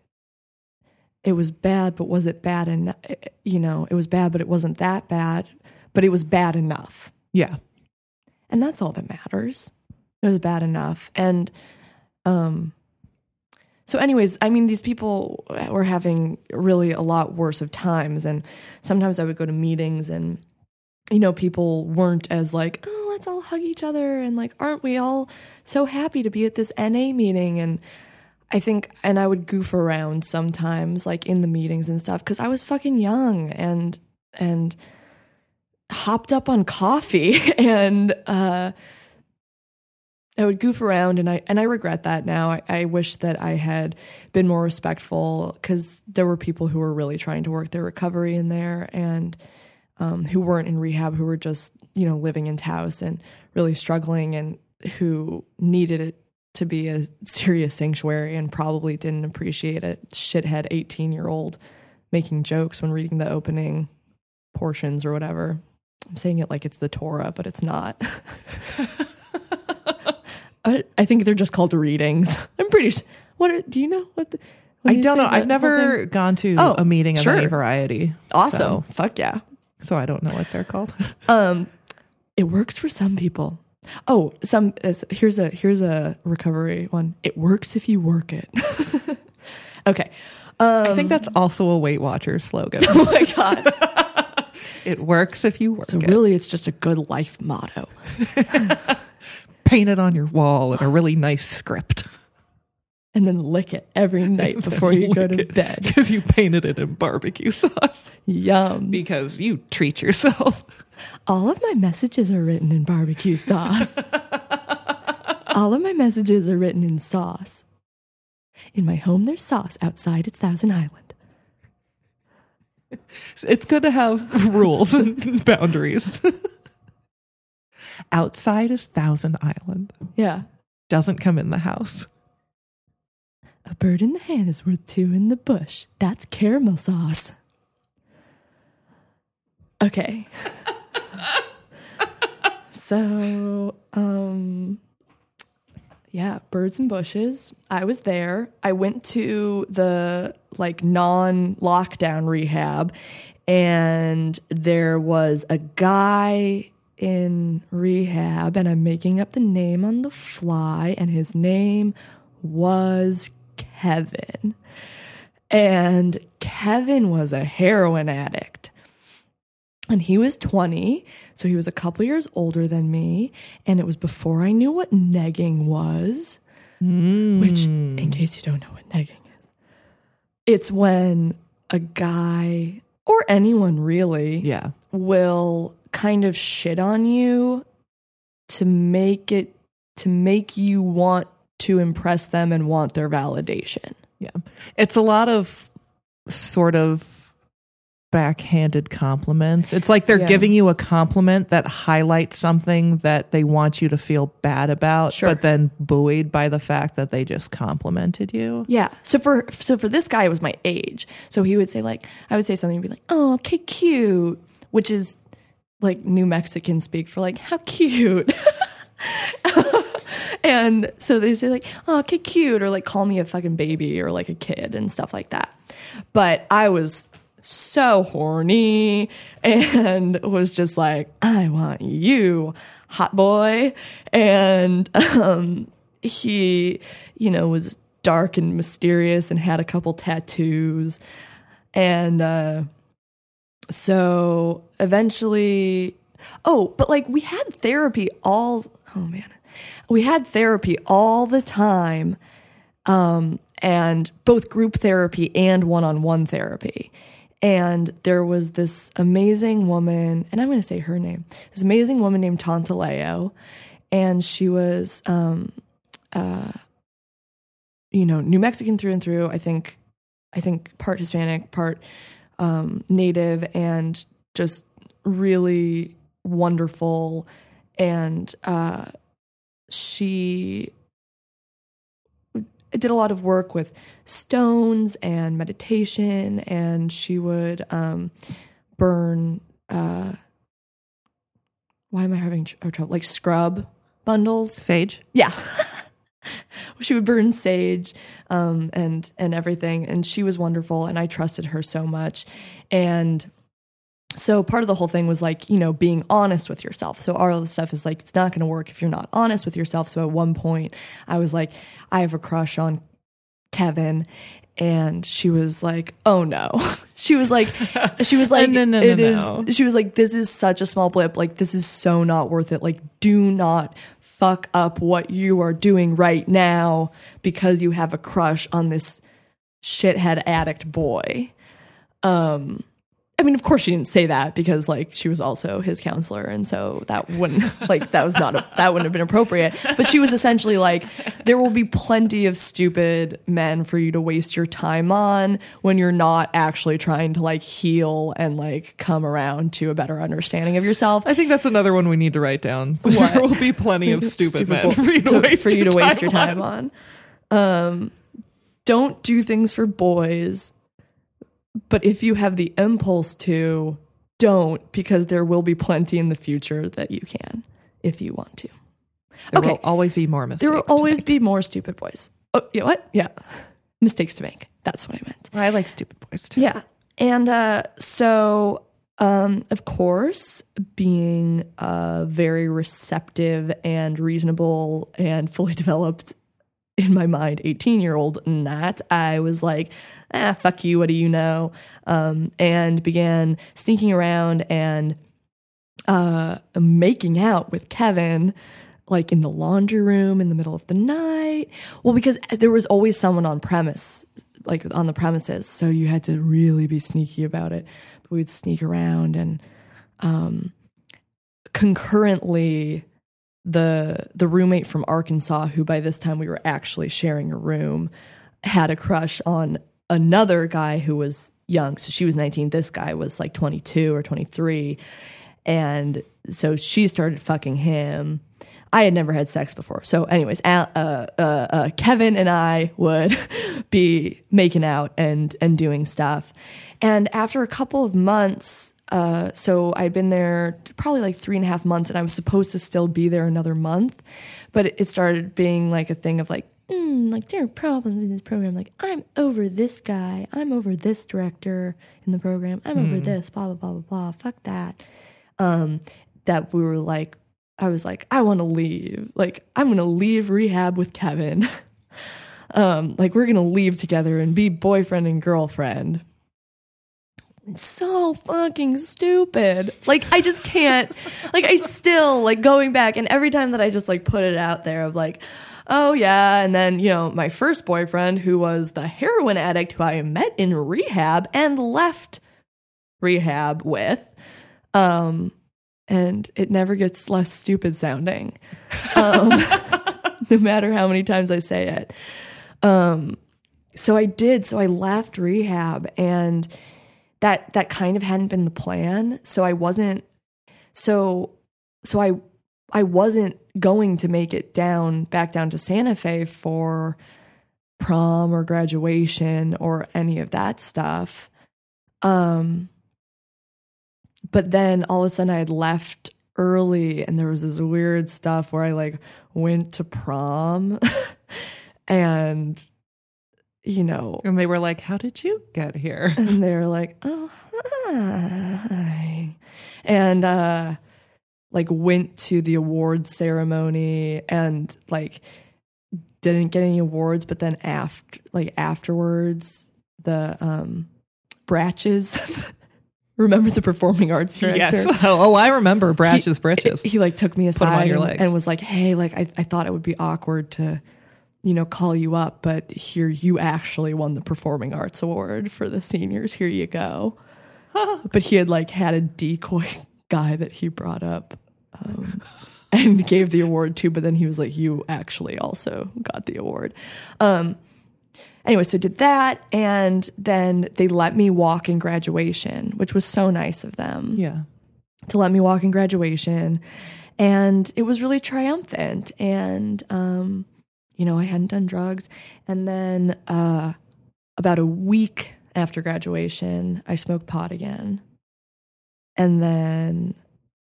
It was bad, but was it bad? And you know, it was bad, but it wasn't that bad. But it was bad enough, Yeah. and that's all that matters. It was bad enough, and um. So, anyways, I mean, these people were having really a lot worse of times, and sometimes I would go to meetings and you know, people weren't as like, oh, let's all hug each other and like, aren't we all so happy to be at this NA meeting? And I think, and I would goof around sometimes, like in the meetings and stuff, because I was fucking young and and hopped up on coffee and uh I would goof around and I and I regret that now. I, I wish that I had been more respectful because there were people who were really trying to work their recovery in there and um, who weren't in rehab, who were just, you know, living in Taos and really struggling and who needed it to be a serious sanctuary and probably didn't appreciate a shithead 18 year old making jokes when reading the opening portions or whatever. I'm saying it like it's the Torah, but it's not. I, I think they're just called readings. I'm pretty sure. What are, do you know what? The, I don't know. I've never gone to Oh, a meeting of sure. any variety. Awesome. So, Fuck yeah. so I don't know what they're called. Um, it works for some people. Oh, some uh, here's a here's a recovery one. It works if you work it. okay. I think that's also a Weight Watchers slogan. Oh my god. it works if you work So it. really, it's just a good life motto. Paint it on your wall in a really nice script. And then lick it every night before you go to bed. because you painted it in barbecue sauce. Yum. Because you treat yourself. All of my messages are written in barbecue sauce. All of my messages are written in sauce. In my home, there's sauce. Outside, it's Thousand Island. It's good to have rules and boundaries. Outside is Thousand Island. Yeah. Doesn't come in the house. A bird in the hand is worth two in the bush. That's caramel sauce. Okay. So, um, yeah, birds and bushes. I was there. I went to the like non lockdown rehab, and there was a guy in rehab, and I'm making up the name on the fly, and his name was Kevin. And Kevin was a heroin addict. And he was 20, so he was a couple years older than me. And it was before I knew what negging was, which, hmm. in case you don't know what negging is, it's when a guy or anyone really Yeah. will kind of shit on you to make it, to make you want to impress them and want their validation. Yeah. It's a lot of sort of backhanded compliments. It's like they're Yeah. giving you a compliment that highlights something that they want you to feel bad about, Sure. but then buoyed by the fact that they just complimented you. Yeah. So for so for this guy, it was my age. So he would say like I would say something and be like, "Oh, okay, cute," which is like New Mexican speak for like how cute. and so they say like, "Oh, okay, cute," or like call me a fucking baby or like a kid and stuff like that. But I was so horny and was just like, I want you, hot boy. And um, he, you know, was dark and mysterious and had a couple tattoos. And uh, so eventually, oh, but like we had therapy all, oh man, we had therapy all the time. Um, and both group therapy and one on one therapy. And there was this amazing woman, and I'm going to say her name, this amazing woman named Tantaleo. And she was, um, uh, you know, New Mexican through and through. I think, I think part Hispanic, part um, Native, and just really wonderful. And uh, she did a lot of work with stones and meditation, and she would um, burn. Uh, why am I having tr- trouble? Like scrub bundles. Sage? Yeah. she would burn sage um, and and everything, and she was wonderful, and I trusted her so much, and so part of the whole thing was like you know being honest with yourself. So all of the stuff is like it's not going to work if you're not honest with yourself. So at one point, I was like, I have a crush on Kevin. And she was like, "Oh no!" She was like, "She was like, No, no, no, it is." She was like, "This is such a small blip. Like, this is so not worth it. Like, do not fuck up what you are doing right now because you have a crush on this shithead addict boy." Um, mean, of course she didn't say that because like she was also his counselor, and so that wouldn't like that was not a, that wouldn't have been appropriate. But she was essentially like, there will be plenty of stupid men for you to waste your time on when you're not actually trying to like heal and like come around to a better understanding of yourself. I think that's another one we need to write down. There will be plenty of stupid, men for you to, to- waste, for you your, to waste time your time on. Um, don't do things for boys, but if you have the impulse to, don't because there will be plenty in the future that you can if you want to. There Okay. will always be more mistakes. There will always make. be more stupid boys. Oh, yeah, what? Yeah, mistakes to make. That's what I meant. I like stupid boys too. Yeah. And uh, so, um, of course, being a very receptive and reasonable and fully developed in my mind 18 year old Nat, I was like, ah, fuck you, what do you know? Um, and began sneaking around and uh, making out with Kevin. Like in the laundry room in the middle of the night. Well, because there was always someone on premise, like on the premises. So you had to really be sneaky about it. But we'd sneak around and um, concurrently the the roommate from Arkansas, who by this time we were actually sharing a room, had a crush on another guy who was young. So she was 19. This guy was like 22 or 23. And so she started fucking him. I had never had sex before. So, anyways, uh, uh, uh, Kevin and I would be making out and and doing stuff. And after a couple of months, uh, so I'd been there probably like three and a half months, and I was supposed to still be there another month, but it, it started being like a thing of like, mm, like there are problems in this program. Like I'm over this guy, I'm over this director in the program, I'm over this, blah blah blah blah blah. Fuck that. Um, that we were like, I was like, I want to leave. Like I'm gonna leave rehab with Kevin. um, like we're gonna leave together and be boyfriend and girlfriend so fucking stupid. Like I just can't. Like I still like going back and every time that I just like put it out there of like oh yeah and then you know my first boyfriend who was the heroin addict who I met in rehab and left rehab with um and it never gets less stupid sounding um no matter how many times I say it. Um so I did. So I left rehab and that that kind of hadn't been the plan. So i wasn't so so i i wasn't going to make it down back down to santa fe for prom or graduation or any of that stuff. Um but then all of a sudden i had left early and there was this weird stuff where i like went to prom and you know And they were like, How did you get here? and they were like, "Oh, hi," and uh, like went to the awards ceremony and like didn't get any awards, but then after like afterwards, the um, Bratches. Remember the performing arts director? Yes. Oh, I remember Bratches Britches. He, like took me aside and, and was like, "Hey, like I, I thought it would be awkward to, you know, call you up, but here you actually won the performing arts award for the seniors. Here you go." but he had like had a decoy guy that he brought up um, and gave the award to, but then he was like, "You actually also got the award." Um, anyway, so did that, and then they let me walk in graduation, which was so nice of them yeah. to let me walk in graduation. And it was really triumphant. And, um, you know, I hadn't done drugs. And then uh, about a week after graduation, I smoked pot again. And then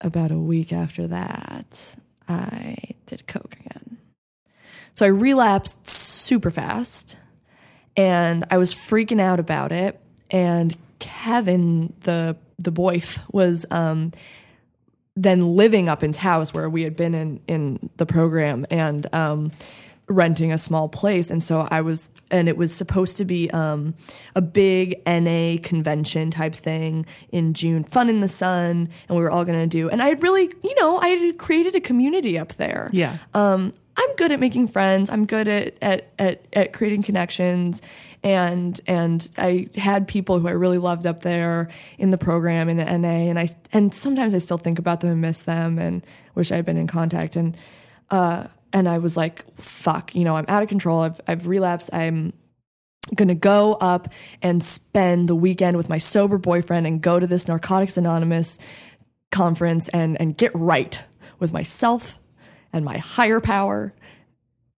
about a week after that, I did coke again. So I relapsed super fast and I was freaking out about it. And Kevin, the the boyf, was um, then living up in Taos where we had been in in the program and um, renting a small place. And so I was, and it was supposed to be um, a big NA convention type thing in June, fun in the sun, and we were all going to do. And I had really, you know, I had created a community up there Yeah. um, I'm good at making friends. I'm good at, at, at, at creating connections. And, and I had people who I really loved up there in the program in the NA. And I, and sometimes I still think about them and miss them and wish I had been in contact. And, uh, and I was like, fuck, you know, I'm out of control. I've, I've relapsed. I'm, gonna go up and spend the weekend with my sober boyfriend and go to this Narcotics Anonymous conference and and get right with myself and my higher power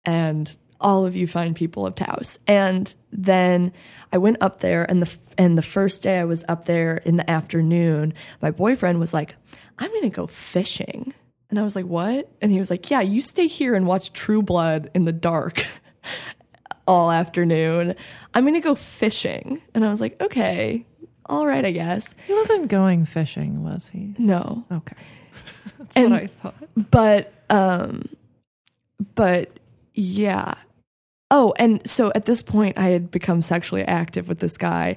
and all of you fine people of Taos. And then I went up there and the and the first day I was up there in the afternoon, my boyfriend was like, "I'm going to go fishing." And I was like, "What?" And he was like, "Yeah, you stay here and watch True Blood in the dark." all afternoon. I'm going to go fishing. And I was like, okay, all right, I guess. He wasn't going fishing, was he? No. Okay. That's And- what I thought. But, um, but yeah. Oh, and so at this point, I had become sexually active with this guy.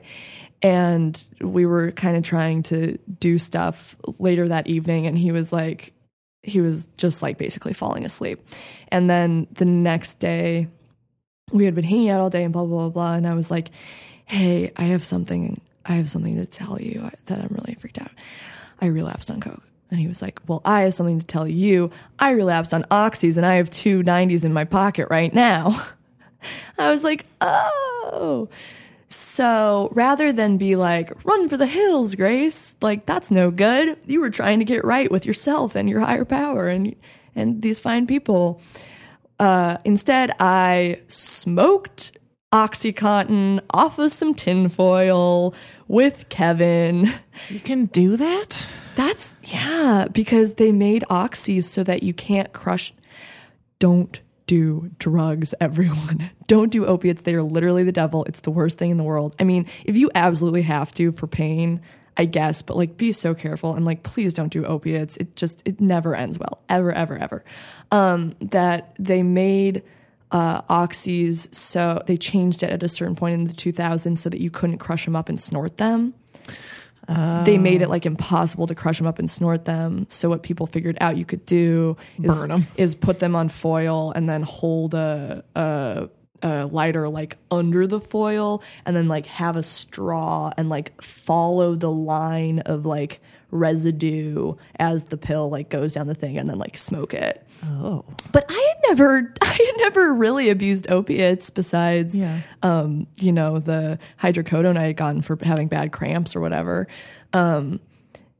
And we were kind of trying to do stuff later that evening. And he was like, he was just like basically falling asleep. And then the next day, we had been hanging out all day and blah, blah, blah, blah. And I was like, hey, I have something, I have something to tell you that I'm really freaked out. I relapsed on Coke. And he was like, well, I have something to tell you. I relapsed on Oxys and I have two 90s in my pocket right now. I was like, oh. So rather than be like, run for the hills, Grace, like that's no good. You were trying to get right with yourself and your higher power and and these fine people. Uh, instead, I smoked OxyContin off of some tinfoil with Kevin. You can do that? That's yeah, because they made oxys so that you can't crush. Don't do drugs, everyone. Don't do opiates. They are literally the devil. It's the worst thing in the world. I mean, if you absolutely have to for pain, I guess, but like be so careful and like please don't do opiates. It just it never ends well. Ever, ever, ever. Um, that they made uh, oxys so they changed it at a certain point in the 2000s so that you couldn't crush them up and snort them they made it like impossible to crush them up and snort them. So what people figured out you could do is, is put them on foil and then hold a, a a lighter like under the foil and then like have a straw and like follow the line of like residue as the pill like goes down the thing and then like smoke it. Oh. But I had never I had never really abused opiates besides Yeah. um, you know, the hydrocodone I had gotten for having bad cramps or whatever. Um,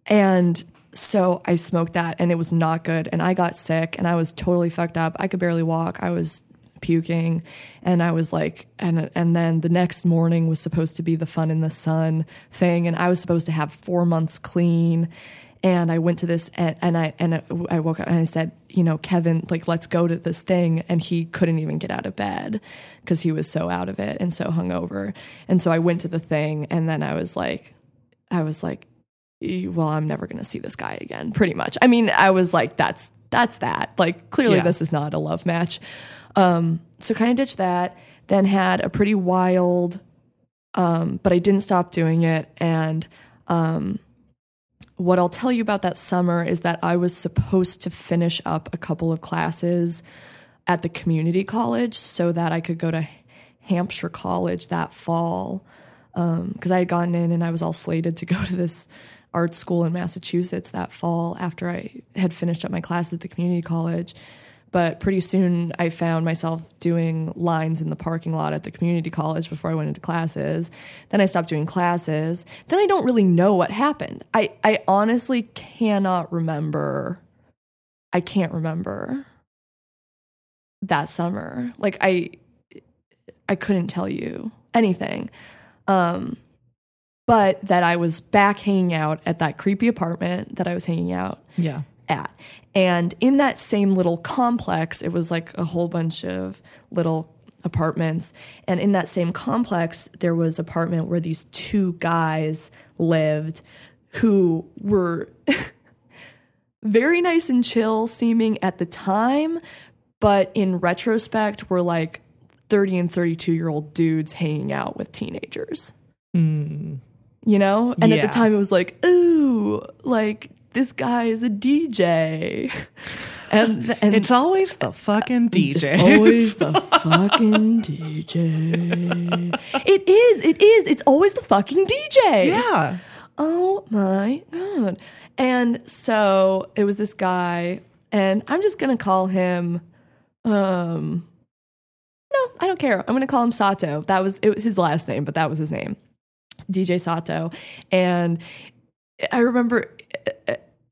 and so I smoked that and it was not good. And I got sick and I was totally fucked up. I could barely walk. I was puking and I was like and and then the next morning was supposed to be the fun in the sun thing and I was supposed to have 4 months clean and I went to this and, and I and I woke up and I said, you know, Kevin, like let's go to this thing and he couldn't even get out of bed because he was so out of it and so hungover. And so I went to the thing and then I was like I was like "E- well, I'm never going to see this guy again, pretty much. I mean, I was like that's that's that. Like clearly Yeah. this is not a love match. Um so kind of ditched that, then had a pretty wild um but I didn't stop doing it and um what I'll tell you about that summer is that I was supposed to finish up a couple of classes at the community college so that I could go to Hampshire College that fall. Because I had gotten in and I was all slated to go to this art school in Massachusetts that fall after I had finished up my classes at the community college. But pretty soon I found myself doing lines in the parking lot at the community college before I went into classes. Then I stopped doing classes. Then I don't really know what happened. I, I honestly cannot remember. I can't remember that summer. Like I I couldn't tell you anything. Um but that I was back hanging out at that creepy apartment that I was hanging out Yeah. At. And in that same little complex, it was like a whole bunch of little apartments. And in that same complex, there was apartment where these two guys lived who were very nice and chill seeming at the time, but in retrospect were like 30 and 32 year old dudes hanging out with teenagers. Hmm. You know? And at the time it was like, ooh, like this guy is a DJ. And and It's always the fucking DJ. it's always the fucking DJ. It is, it is. It's always the fucking DJ. yeah. Oh my God. And so it was this guy, and I'm just gonna call him um no, I don't care. I'm gonna call him Sato. That was it was his last name, but that was his name. DJ Sato. And I remember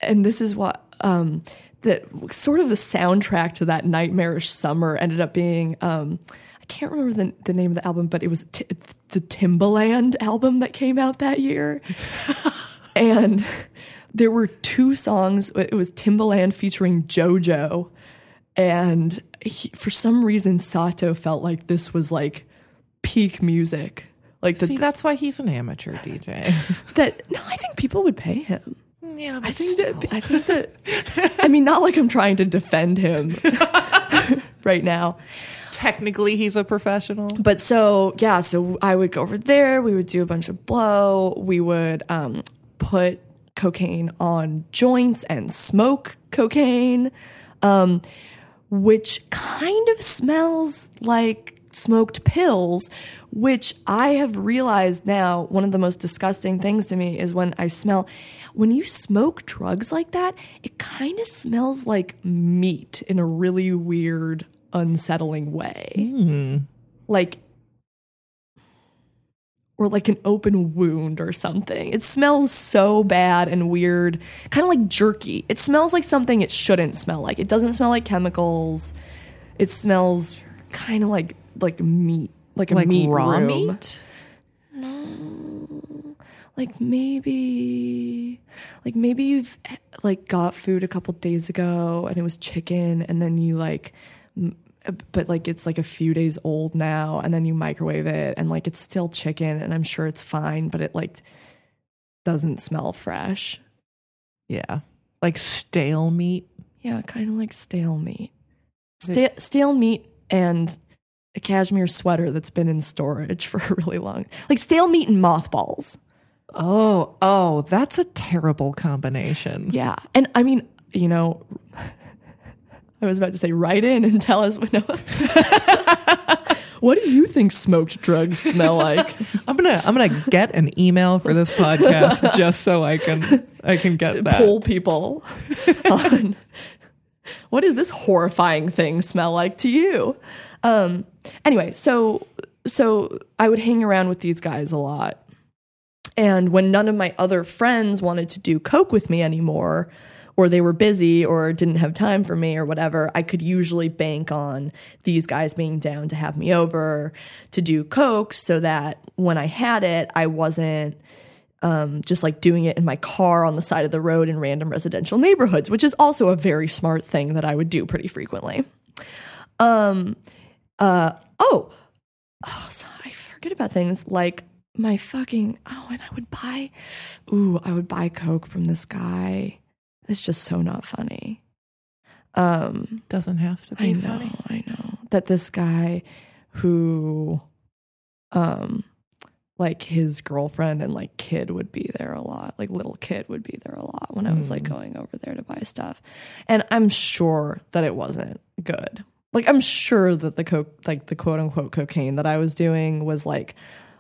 and this is what um that sort of the soundtrack to that nightmarish summer ended up being um I can't remember the, the name of the album, but it was t- the Timbaland album that came out that year. and there were two songs. It was Timbaland featuring JoJo. And he, for some reason, Sato felt like this was like peak music. Like the, See, that's why he's an amateur DJ. that, no, I think people would pay him. Yeah, I think that I think that I mean not like I'm trying to defend him right now. technically he's a professional. But so yeah, so I would go over there, we would do a bunch of blow, we would um, put cocaine on joints and smoke cocaine, um, which kind of smells like smoked pills, which I have realized now one of the most disgusting things to me is when I smell when you smoke drugs like that, it kind of smells like meat in a really weird, unsettling way. Hmm. Like or like an open wound or something. It smells so bad and weird, kind of like jerky. It smells like something it shouldn't smell like. It doesn't smell like chemicals. It smells kind of like like meat, like a Like meat raw room. meat? like like maybe like maybe you've like got food a couple days ago and it was chicken and then you like m- but like it's like a few days old now and then you microwave it and like it's still chicken and I'm sure it's fine but it like doesn't smell fresh. Yeah. Like stale meat. Yeah, kind of like stale meat. Stale, stale meat and a cashmere sweater that's been in storage for a really long. Like stale meat and mothballs. Oh, oh, that's a terrible combination. Yeah. And I mean, you know, I was about to say write in and tell us what no. what do you think smoked drugs smell like? I'm gonna I'm gonna get an email for this podcast just so I can I can get that. Poll people on what does this horrifying thing smell like to you? Um anyway, so so I would hang around with these guys a lot. And when none of my other friends wanted to do coke with me anymore, or they were busy or didn't have time for me or whatever, I could usually bank on these guys being down to have me over to do coke so that when I had it, I wasn't um, just like doing it in my car on the side of the road in random residential neighborhoods, which is also a very smart thing that I would do pretty frequently. Um, uh, oh, oh, so I forget about things like my fucking oh, and I would buy, ooh, I would buy coke from this guy. It's just so not funny. Um, Doesn't have to be I know, funny. I know that this guy who, um, like his girlfriend and like kid would be there a lot. Like little kid would be there a lot when I was like going over there to buy stuff, and I'm sure that it wasn't good. Like I'm sure that the coke, like the quote unquote cocaine that I was doing was like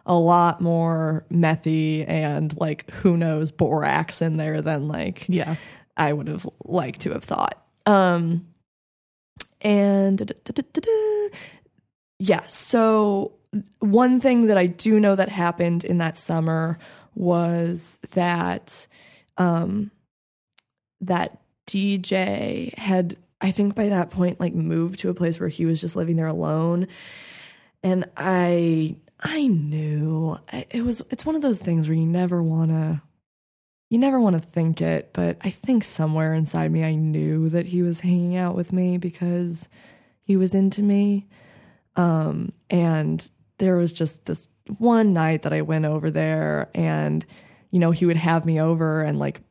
a lot more methy and like who knows borax in there than like Yeah. I would have liked to have thought. Um, and da-da-da-da-da. yeah, so one thing that I do know that happened in that summer was that um, that DJ had, I think by that point, like moved to a place where he was just living there alone, and I, I knew it was. It's one of those things where you never want to you never want to think it, but I think somewhere inside me I knew that he was hanging out with me because he was into me. Um, and there was just this one night that I went over there and, you know, he would have me over and like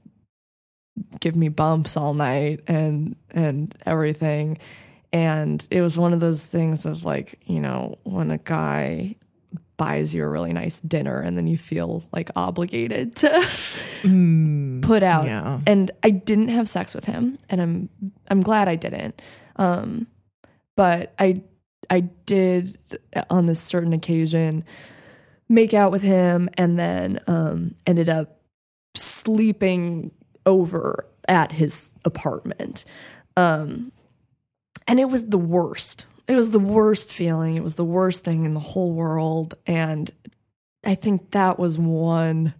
give me bumps all night and, and everything. And it was one of those things of like, you know, when a guy buys you a really nice dinner and then you feel like obligated to put out. Yeah. and I didn't have sex with him and I'm I'm glad I didn't. Um but I I did on this certain occasion make out with him and then um ended up sleeping over at his apartment. Um and it was the worst it was the worst feeling. It was the worst thing in the whole world. And i think that was one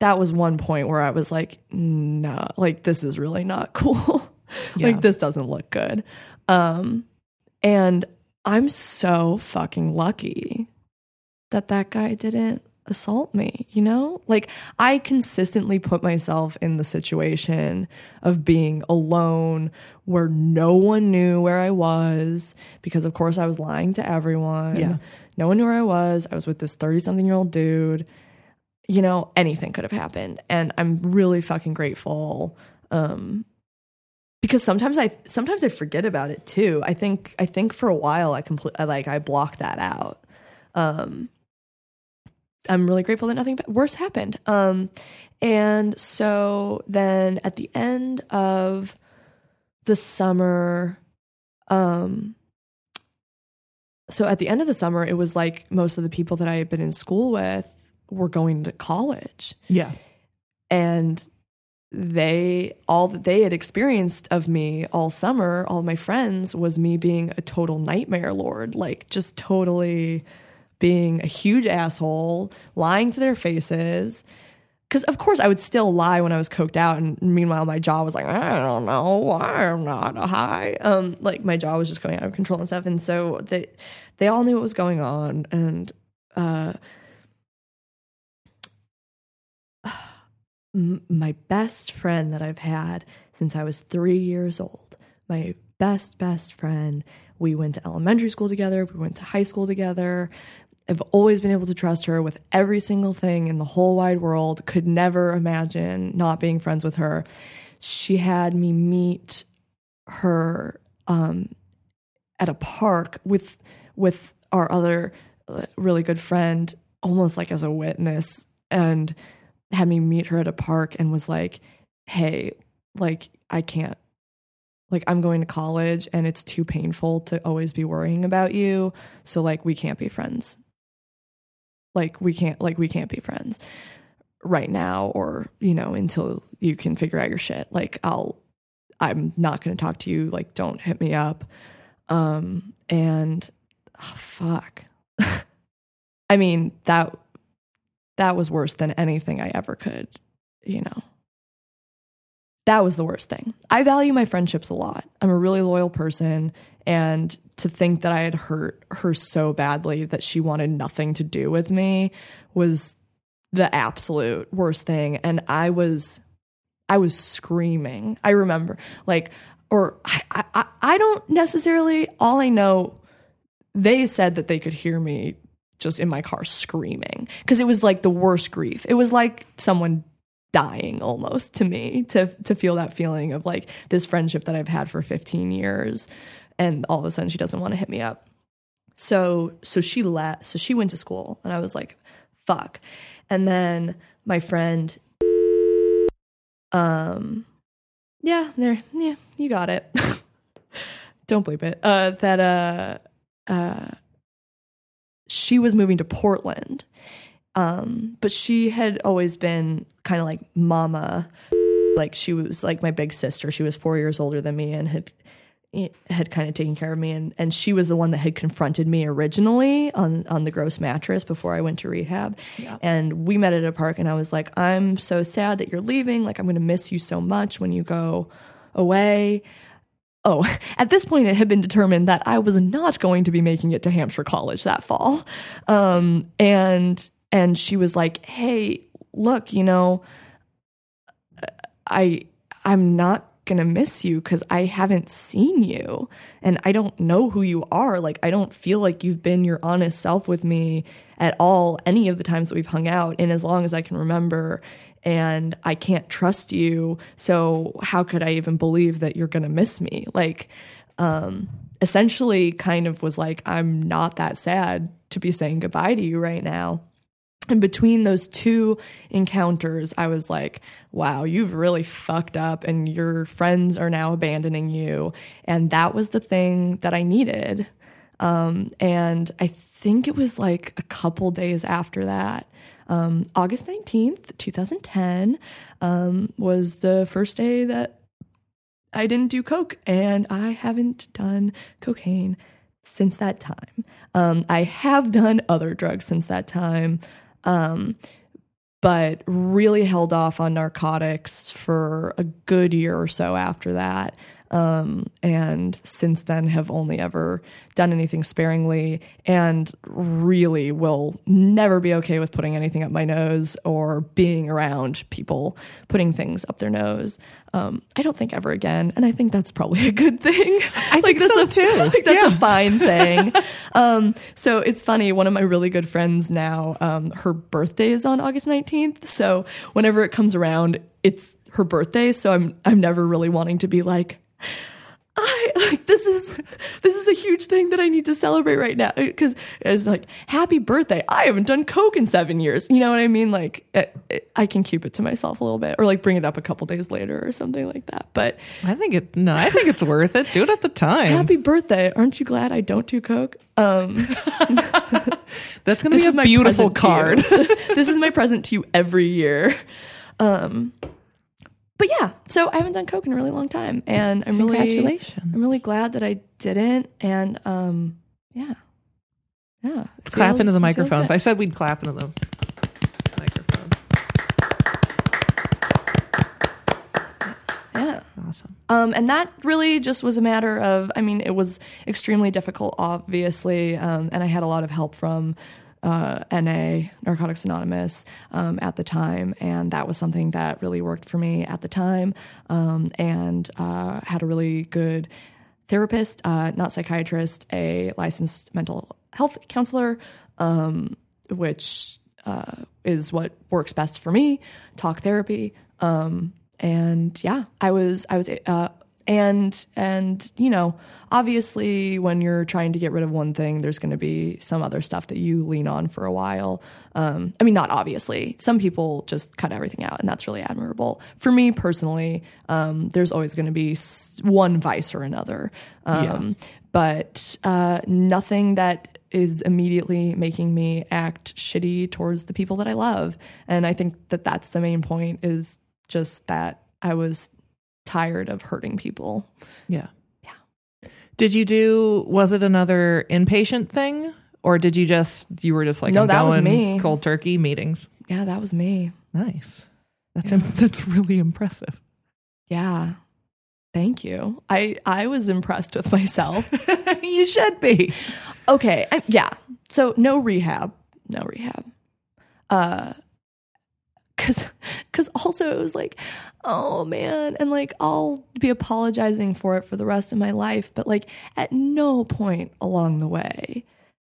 that was one point where i was like no like this is really not cool. Yeah. like this doesn't look good. Um and i'm so fucking lucky that that guy didn't assault me, you know? Like I consistently put myself in the situation of being alone where no one knew where I was because of course I was lying to everyone. Yeah. No one knew where I was. I was with this 30 something year old dude. You know, anything could have happened and I'm really fucking grateful um because sometimes I sometimes I forget about it too. I think I think for a while I complete I like I blocked that out. Um I'm really grateful that nothing worse happened. Um, and so then at the end of the summer, um, so at the end of the summer, it was like most of the people that I had been in school with were going to college Yeah. and they all that they had experienced of me all summer all my friends was me being a total nightmare lord like just totally being a huge asshole lying to their faces because of course I would still lie when I was coked out, and meanwhile my jaw was like, I don't know why I'm not high. Um, like my jaw was just going out of control and stuff, and so they they all knew what was going on, and uh, my best friend that I've had since I was three years old. My best, best friend. We went to elementary school together, we went to high school together. I've always been able to trust her with every single thing in the whole wide world. Could never imagine not being friends with her. She had me meet her um, at a park with with our other uh, really good friend, almost like as a witness, and had me meet her at a park and was like, "Hey, like I can't." Like I'm going to college and it's too painful to always be worrying about you. So like we can't be friends like we can't like we can't be friends right now or you know until you can figure out your shit. Like i'll i'm not going to talk to you. Like don't hit me up. Um and oh, fuck. I mean that that was worse than anything i ever could you know. That was the worst thing. I value my friendships a lot. I'm a really loyal person and to think that I had hurt her so badly that she wanted nothing to do with me was the absolute worst thing. And I was, I was screaming. I remember, like, or I, I, I don't necessarily. All I know, they said that they could hear me just in my car screaming because it was like the worst grief. It was like someone dying almost to me to to feel that feeling of like this friendship that I've had for 15 years and all of a sudden she doesn't want to hit me up. So so she left. So she went to school, and I was like, "Fuck." And then my friend, um, yeah, there, yeah, you got it. Don't bleep it. Uh, that uh, uh, she was moving to Portland, um, but she had always been kind of like mama. Like she was like my big sister. She was four years older than me and had had kind of taken care of me and, and she was the one that had confronted me originally on, on the gross mattress before I went to rehab. Yeah. And we met at a park and I was like, I'm so sad that you're leaving. Like, I'm going to miss you so much when you go away. Oh, at this point, it had been determined that I was not going to be making it to Hampshire College that fall. Um, and, and she was like, Hey, look, you know, I, I'm not going to miss you because I haven't seen you and I don't know who you are. Like, I don't feel like you've been your honest self with me at all any of the times that we've hung out and as long as I can remember. And I can't trust you. So, how could I even believe that you're going to miss me? Like, um, essentially, kind of was like, I'm not that sad to be saying goodbye to you right now. And between those two encounters, I was like, wow, you've really fucked up and your friends are now abandoning you. And that was the thing that I needed. Um, and I think it was like a couple days after that. Um, August 19th, 2010, um, was the first day that I didn't do Coke, and I haven't done cocaine since that time. Um, I have done other drugs since that time um, but really held off on narcotics for a good year or so after that. Um, and since then have only ever done anything sparingly and really will never be okay with putting anything up my nose or being around people putting things up their nose. Um, I don't think ever again, and I think that's probably a good thing. I think that's so a, too. Like that's Yeah. a fine thing. um, so it's funny. One of my really good friends now, um, her birthday is on August nineteenth. So whenever it comes around, it's her birthday. So I'm I'm never really wanting to be like. I like this is this is a huge thing that I need to celebrate right now because it's like happy birthday. I haven't done coke in seven years. You know what I mean? Like I, I can keep it to myself a little bit, or like bring it up a couple days later or something like that. But I think it. No, I think it's worth it. Do it at the time. happy birthday! Aren't you glad I don't do coke? Um, That's going to this be a my beautiful present to you. card. this is my present to you every year. Um, but yeah, so I haven't done coke in a really long time, and I'm really I'm really glad that I didn't. And um, yeah, yeah, it clap into the microphones. I said we'd clap into the microphone. yeah. Awesome. Um, and that really just was a matter of, I mean, it was extremely difficult, obviously, um, and I had a lot of help from uh, NA, Narcotics Anonymous, um, at the time, and that was something that really worked for me at the time, um, and uh, had a really good therapist, uh, not psychiatrist, a licensed mental health counselor, um, which uh, is what works best for me. Talk therapy, um, and yeah, I was I was uh, and and you know obviously when you're trying to get rid of one thing there's going to be some other stuff that you lean on for a while. Um, i mean not obviously. Some people just cut everything out and that's really admirable. For me personally um, there's always going to be one vice or another. Um, but uh, nothing that is immediately making me act shitty towards the people that i love. And i think that that's the main point is just that i was tired of hurting people Yeah. Yeah. Did you do, was it another inpatient thing? Or did you just, you were just like, No, I'm that was me. cold turkey meetings? yeah that was me Nice. That's, im- that's really impressive. Yeah. Thank you. I I was impressed with myself. you should be. okay. I, yeah. So no rehab. No rehab. Uh cuz cuz also it was like oh man and like I'll be apologizing for it for the rest of my life but like at no point along the way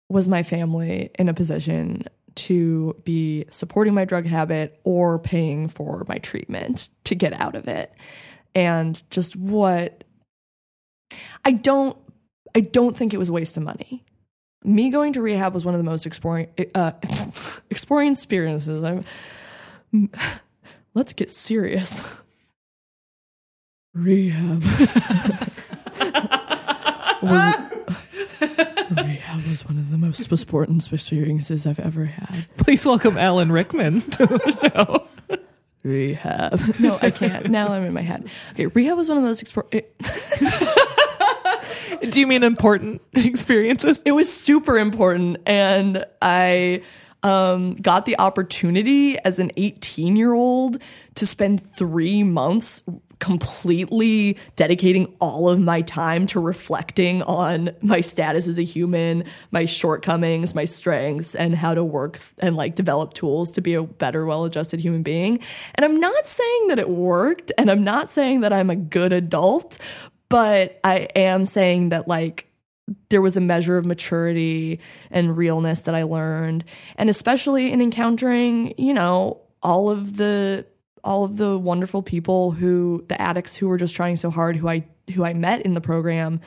was my family in a position to be supporting my drug habit or paying for my treatment to get out of it. And just what I don't I don't think it was a waste of money. Me going to rehab was one of the most exploring uh, exploring experiences. I'm let's get serious. Rehab was rehab was one of the most important experiences I've ever had. Please welcome Alan Rickman to the show. Rehab. No, I can't. now I'm in my head. Okay, rehab was one of the most explore. Do you mean important experiences? it was super important, and I um, got the opportunity as an 18 year old to spend three months completely dedicating all of my time to reflecting on my status as a human, my shortcomings, my strengths, and how to work and like develop tools to be a better, well adjusted human being. And I'm not saying that it worked, and I'm not saying that I'm a good adult, but I am saying that like there was a measure of maturity and realness that I learned, and especially in encountering, you know, all of the all of the wonderful people who the addicts who were just trying so hard who I who I met in the program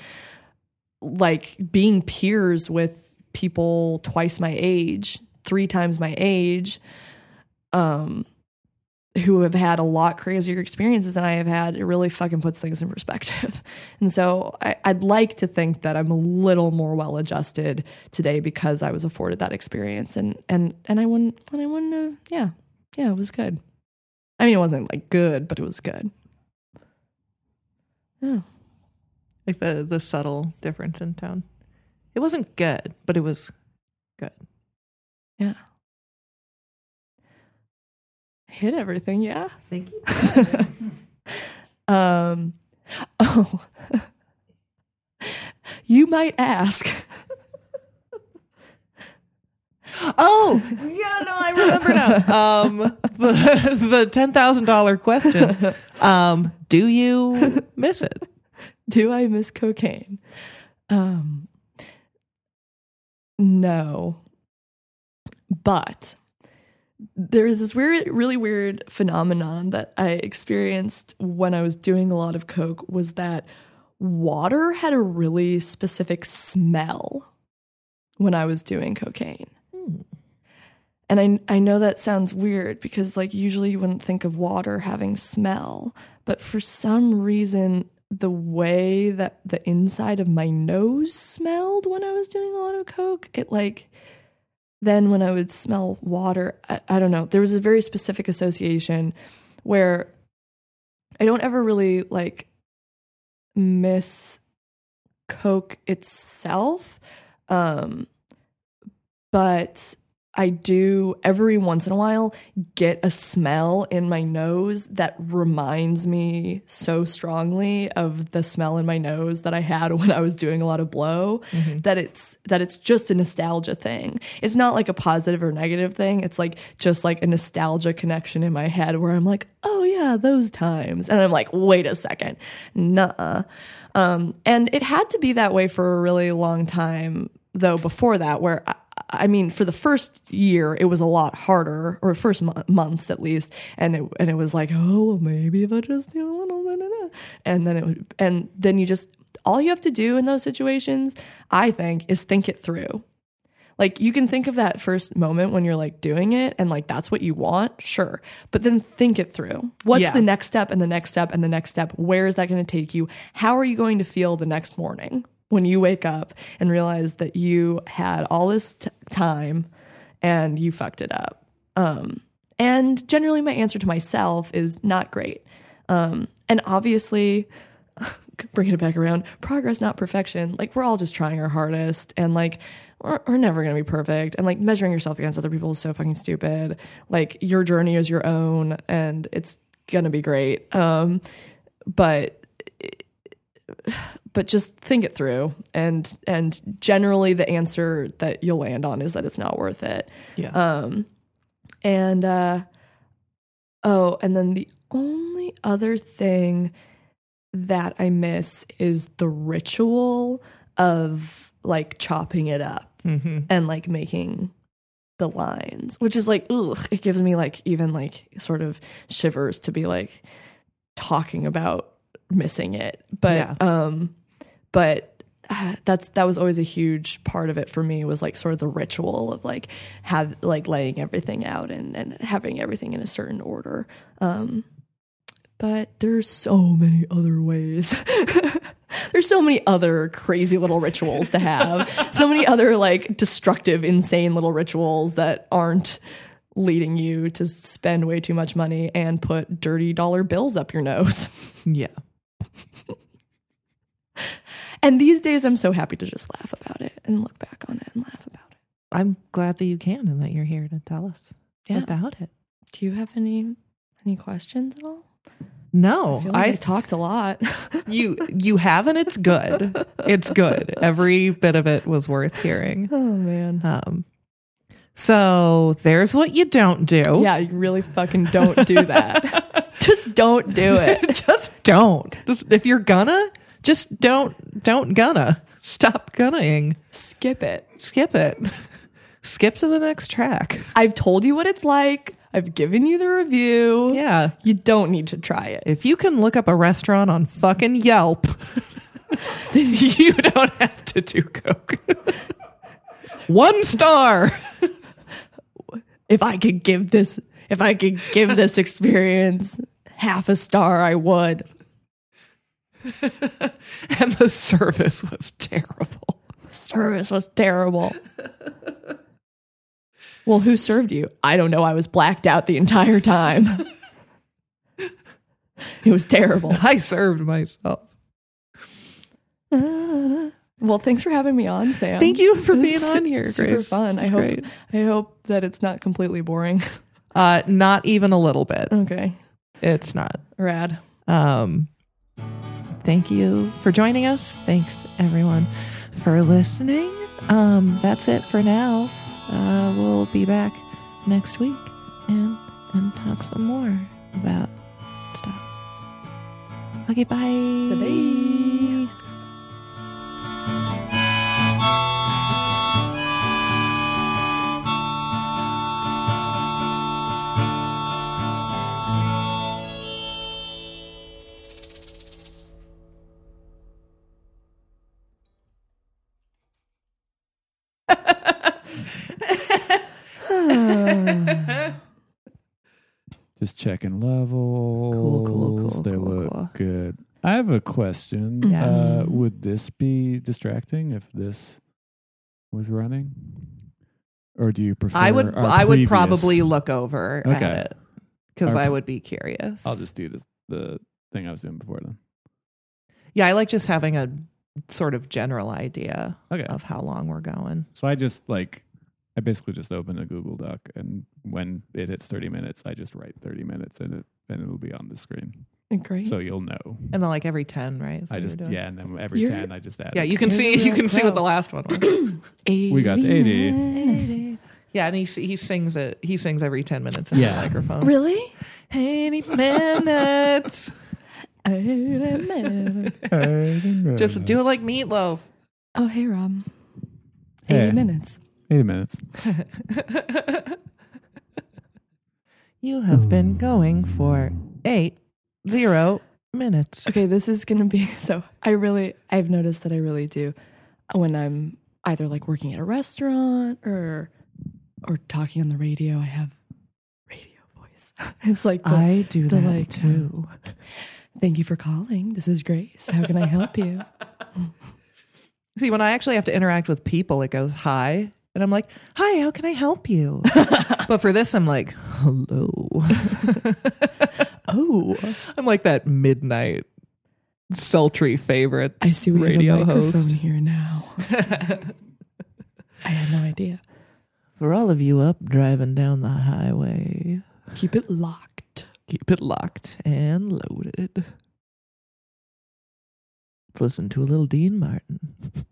like being peers with people twice my age, three times my age um who have had a lot crazier experiences than I have had, it really fucking puts things in perspective. And so I, I'd like to think that I'm a little more well adjusted today because I was afforded that experience. And and and I wouldn't and I wouldn't have yeah. Yeah, it was good. I mean it wasn't like good, but it was good. Yeah. Like the the subtle difference in tone. It wasn't good, but it was good. Yeah. Hit everything, yeah. Thank you. Um, oh, you might ask. Oh, yeah, no, I remember now. Um, the the ten thousand dollar question. Um, do you miss it? Do I miss cocaine? Um, no, but there's this weird, really weird phenomenon that I experienced when I was doing a lot of coke. Was that water had a really specific smell when I was doing cocaine. Hmm. And I I know that sounds weird because like usually you wouldn't think of water having smell, but for some reason the way that the inside of my nose smelled when I was doing a lot of coke, it like then when I would smell water, I, I don't know. There was a very specific association where I don't ever really like miss coke itself. Um but I do every once in a while get a smell in my nose that reminds me so strongly of the smell in my nose that I had when I was doing a lot of blow that it's that it's just a nostalgia thing. It's not like a positive or negative thing. It's like just like a nostalgia connection in my head where I'm like, "Oh yeah, those times." And I'm like, "Wait a second. Nuh-uh." Um, and it had to be that way for a really long time though before that where I, I mean, for the first year, it was a lot harder, or first mo- months at least, and it and it was like, oh, well, maybe if I just do a little, da, da, da. and then it would, and then you just all you have to do in those situations, I think, is think it through. Like you can think of that first moment when you're like doing it, and like that's what you want, sure, but then think it through. What's Yeah. the next step, and the next step, and the next step? Where is that going to take you? How are you going to feel the next morning? When you wake up and realize that you had all this t- time and you fucked it up. Um, and generally, my answer to myself is not great. Um, and obviously, bringing it back around, progress, not perfection. Like, we're all just trying our hardest and like, we're, we're never going to be perfect. And like, measuring yourself against other people is so fucking stupid. Like, your journey is your own and it's going to be great. Um, but but just think it through. And and generally the answer that you'll land on is that it's not worth it. Yeah. um and uh oh and then the only other thing that i miss is the ritual of like chopping it up hmm and like making the lines which is like ugh it gives me like even like sort of shivers to be like talking about missing it. But Yeah. um but uh, that's that was always a huge part of it for me was like sort of the ritual of like have like laying everything out and and having everything in a certain order. Um but there's so many other ways. There's so many other crazy little rituals to have. So many other like destructive insane little rituals that aren't leading you to spend way too much money and put dirty dollar bills up your nose Yeah. and these days i'm so happy to just laugh about it and look back on it and laugh about it I'm glad that you can and that you're here to tell us Yeah. about it. do you have any any questions at all No, i like I talked a lot you you have and it's good. It's good. Every bit of it was worth hearing. oh man Um so there's what you don't do. yeah you really fucking don't do that just don't do it just don't. Just- if you're gonna, just don't don't gonna. Stop gunning. skip it Skip it. Skip to the next track. I've told you what it's like. I've given you the review. Yeah. You don't need to try it. If you can look up a restaurant on fucking Yelp, you don't have to do Coke. One star. If I could give this if I could give this experience half a star, I would. And the service was terrible. Service was terrible. well, who served you? I don't know. I was blacked out the entire time. it was terrible. I served myself. Well, thanks for having me on, Sam. Thank you for being It's on here, Super Grace. fun. I hope great. I hope that it's not completely boring. Uh, not even a little bit. okay. It's not. Rad. Um, thank you for joining us. Thanks everyone for listening. Um, that's it for now. Uh, we'll be back next week and and talk some more about stuff. Okay. Bye-bye. Checking levels. Cool, cool, cool, They cool, look cool. good. I have a question. Yes. Uh, would this be distracting if this was running? Or do you prefer? I would I would probably look over Okay. at it because I would be curious. I'll just do this, the thing I was doing before then. yeah, I like just having a sort of general idea Okay. of how long we're going. So I just like I basically just open a Google Doc, and when it hits 30 minutes, I just write 30 minutes in it, and it'll be on the screen, eh, Great. so you'll know. And then like every 10, right? I just yeah, and then every You're- 10, I just add. Yeah, it. you can see you can real see what the last one was. We got 80. yeah, and he he sings it. He sings every 10 minutes in Yeah. the microphone. Really? 80 minutes. oh, Just do it like meatloaf. Oh hey, Rob. 80 Hey. minutes. 80 minutes. You have been going for eight zero minutes. Okay, this is going to be so I really I've noticed that I really do when I'm either like working at a restaurant or or talking on the radio, I have radio voice. It's like the, I do the, that like, too. Thank you for calling. This is Grace. How can I help you? See, when I actually have to interact with people, it goes hi. And I'm like, hi, how can I help you? but for this, I'm like, hello. Oh, I'm like that midnight sultry favorite. I see we radio have a microphone host. here now. I had no idea. For all of you up driving down the highway, Keep it locked. keep it locked and loaded. Let's listen to a little Dean Martin.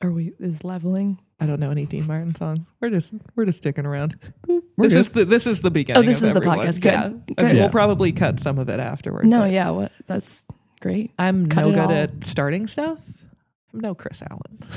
Are we is leveling? I don't know any Dean Martin songs. We're just we're just sticking around. We're this good. is the this is the beginning. Oh, this of is the everyone. podcast. Good. Yeah. Good. Mean, Yeah. We'll probably cut some of it afterward. No, yeah, what that's great. I'm Cut no good all. at starting stuff. I'm no Chris Allen.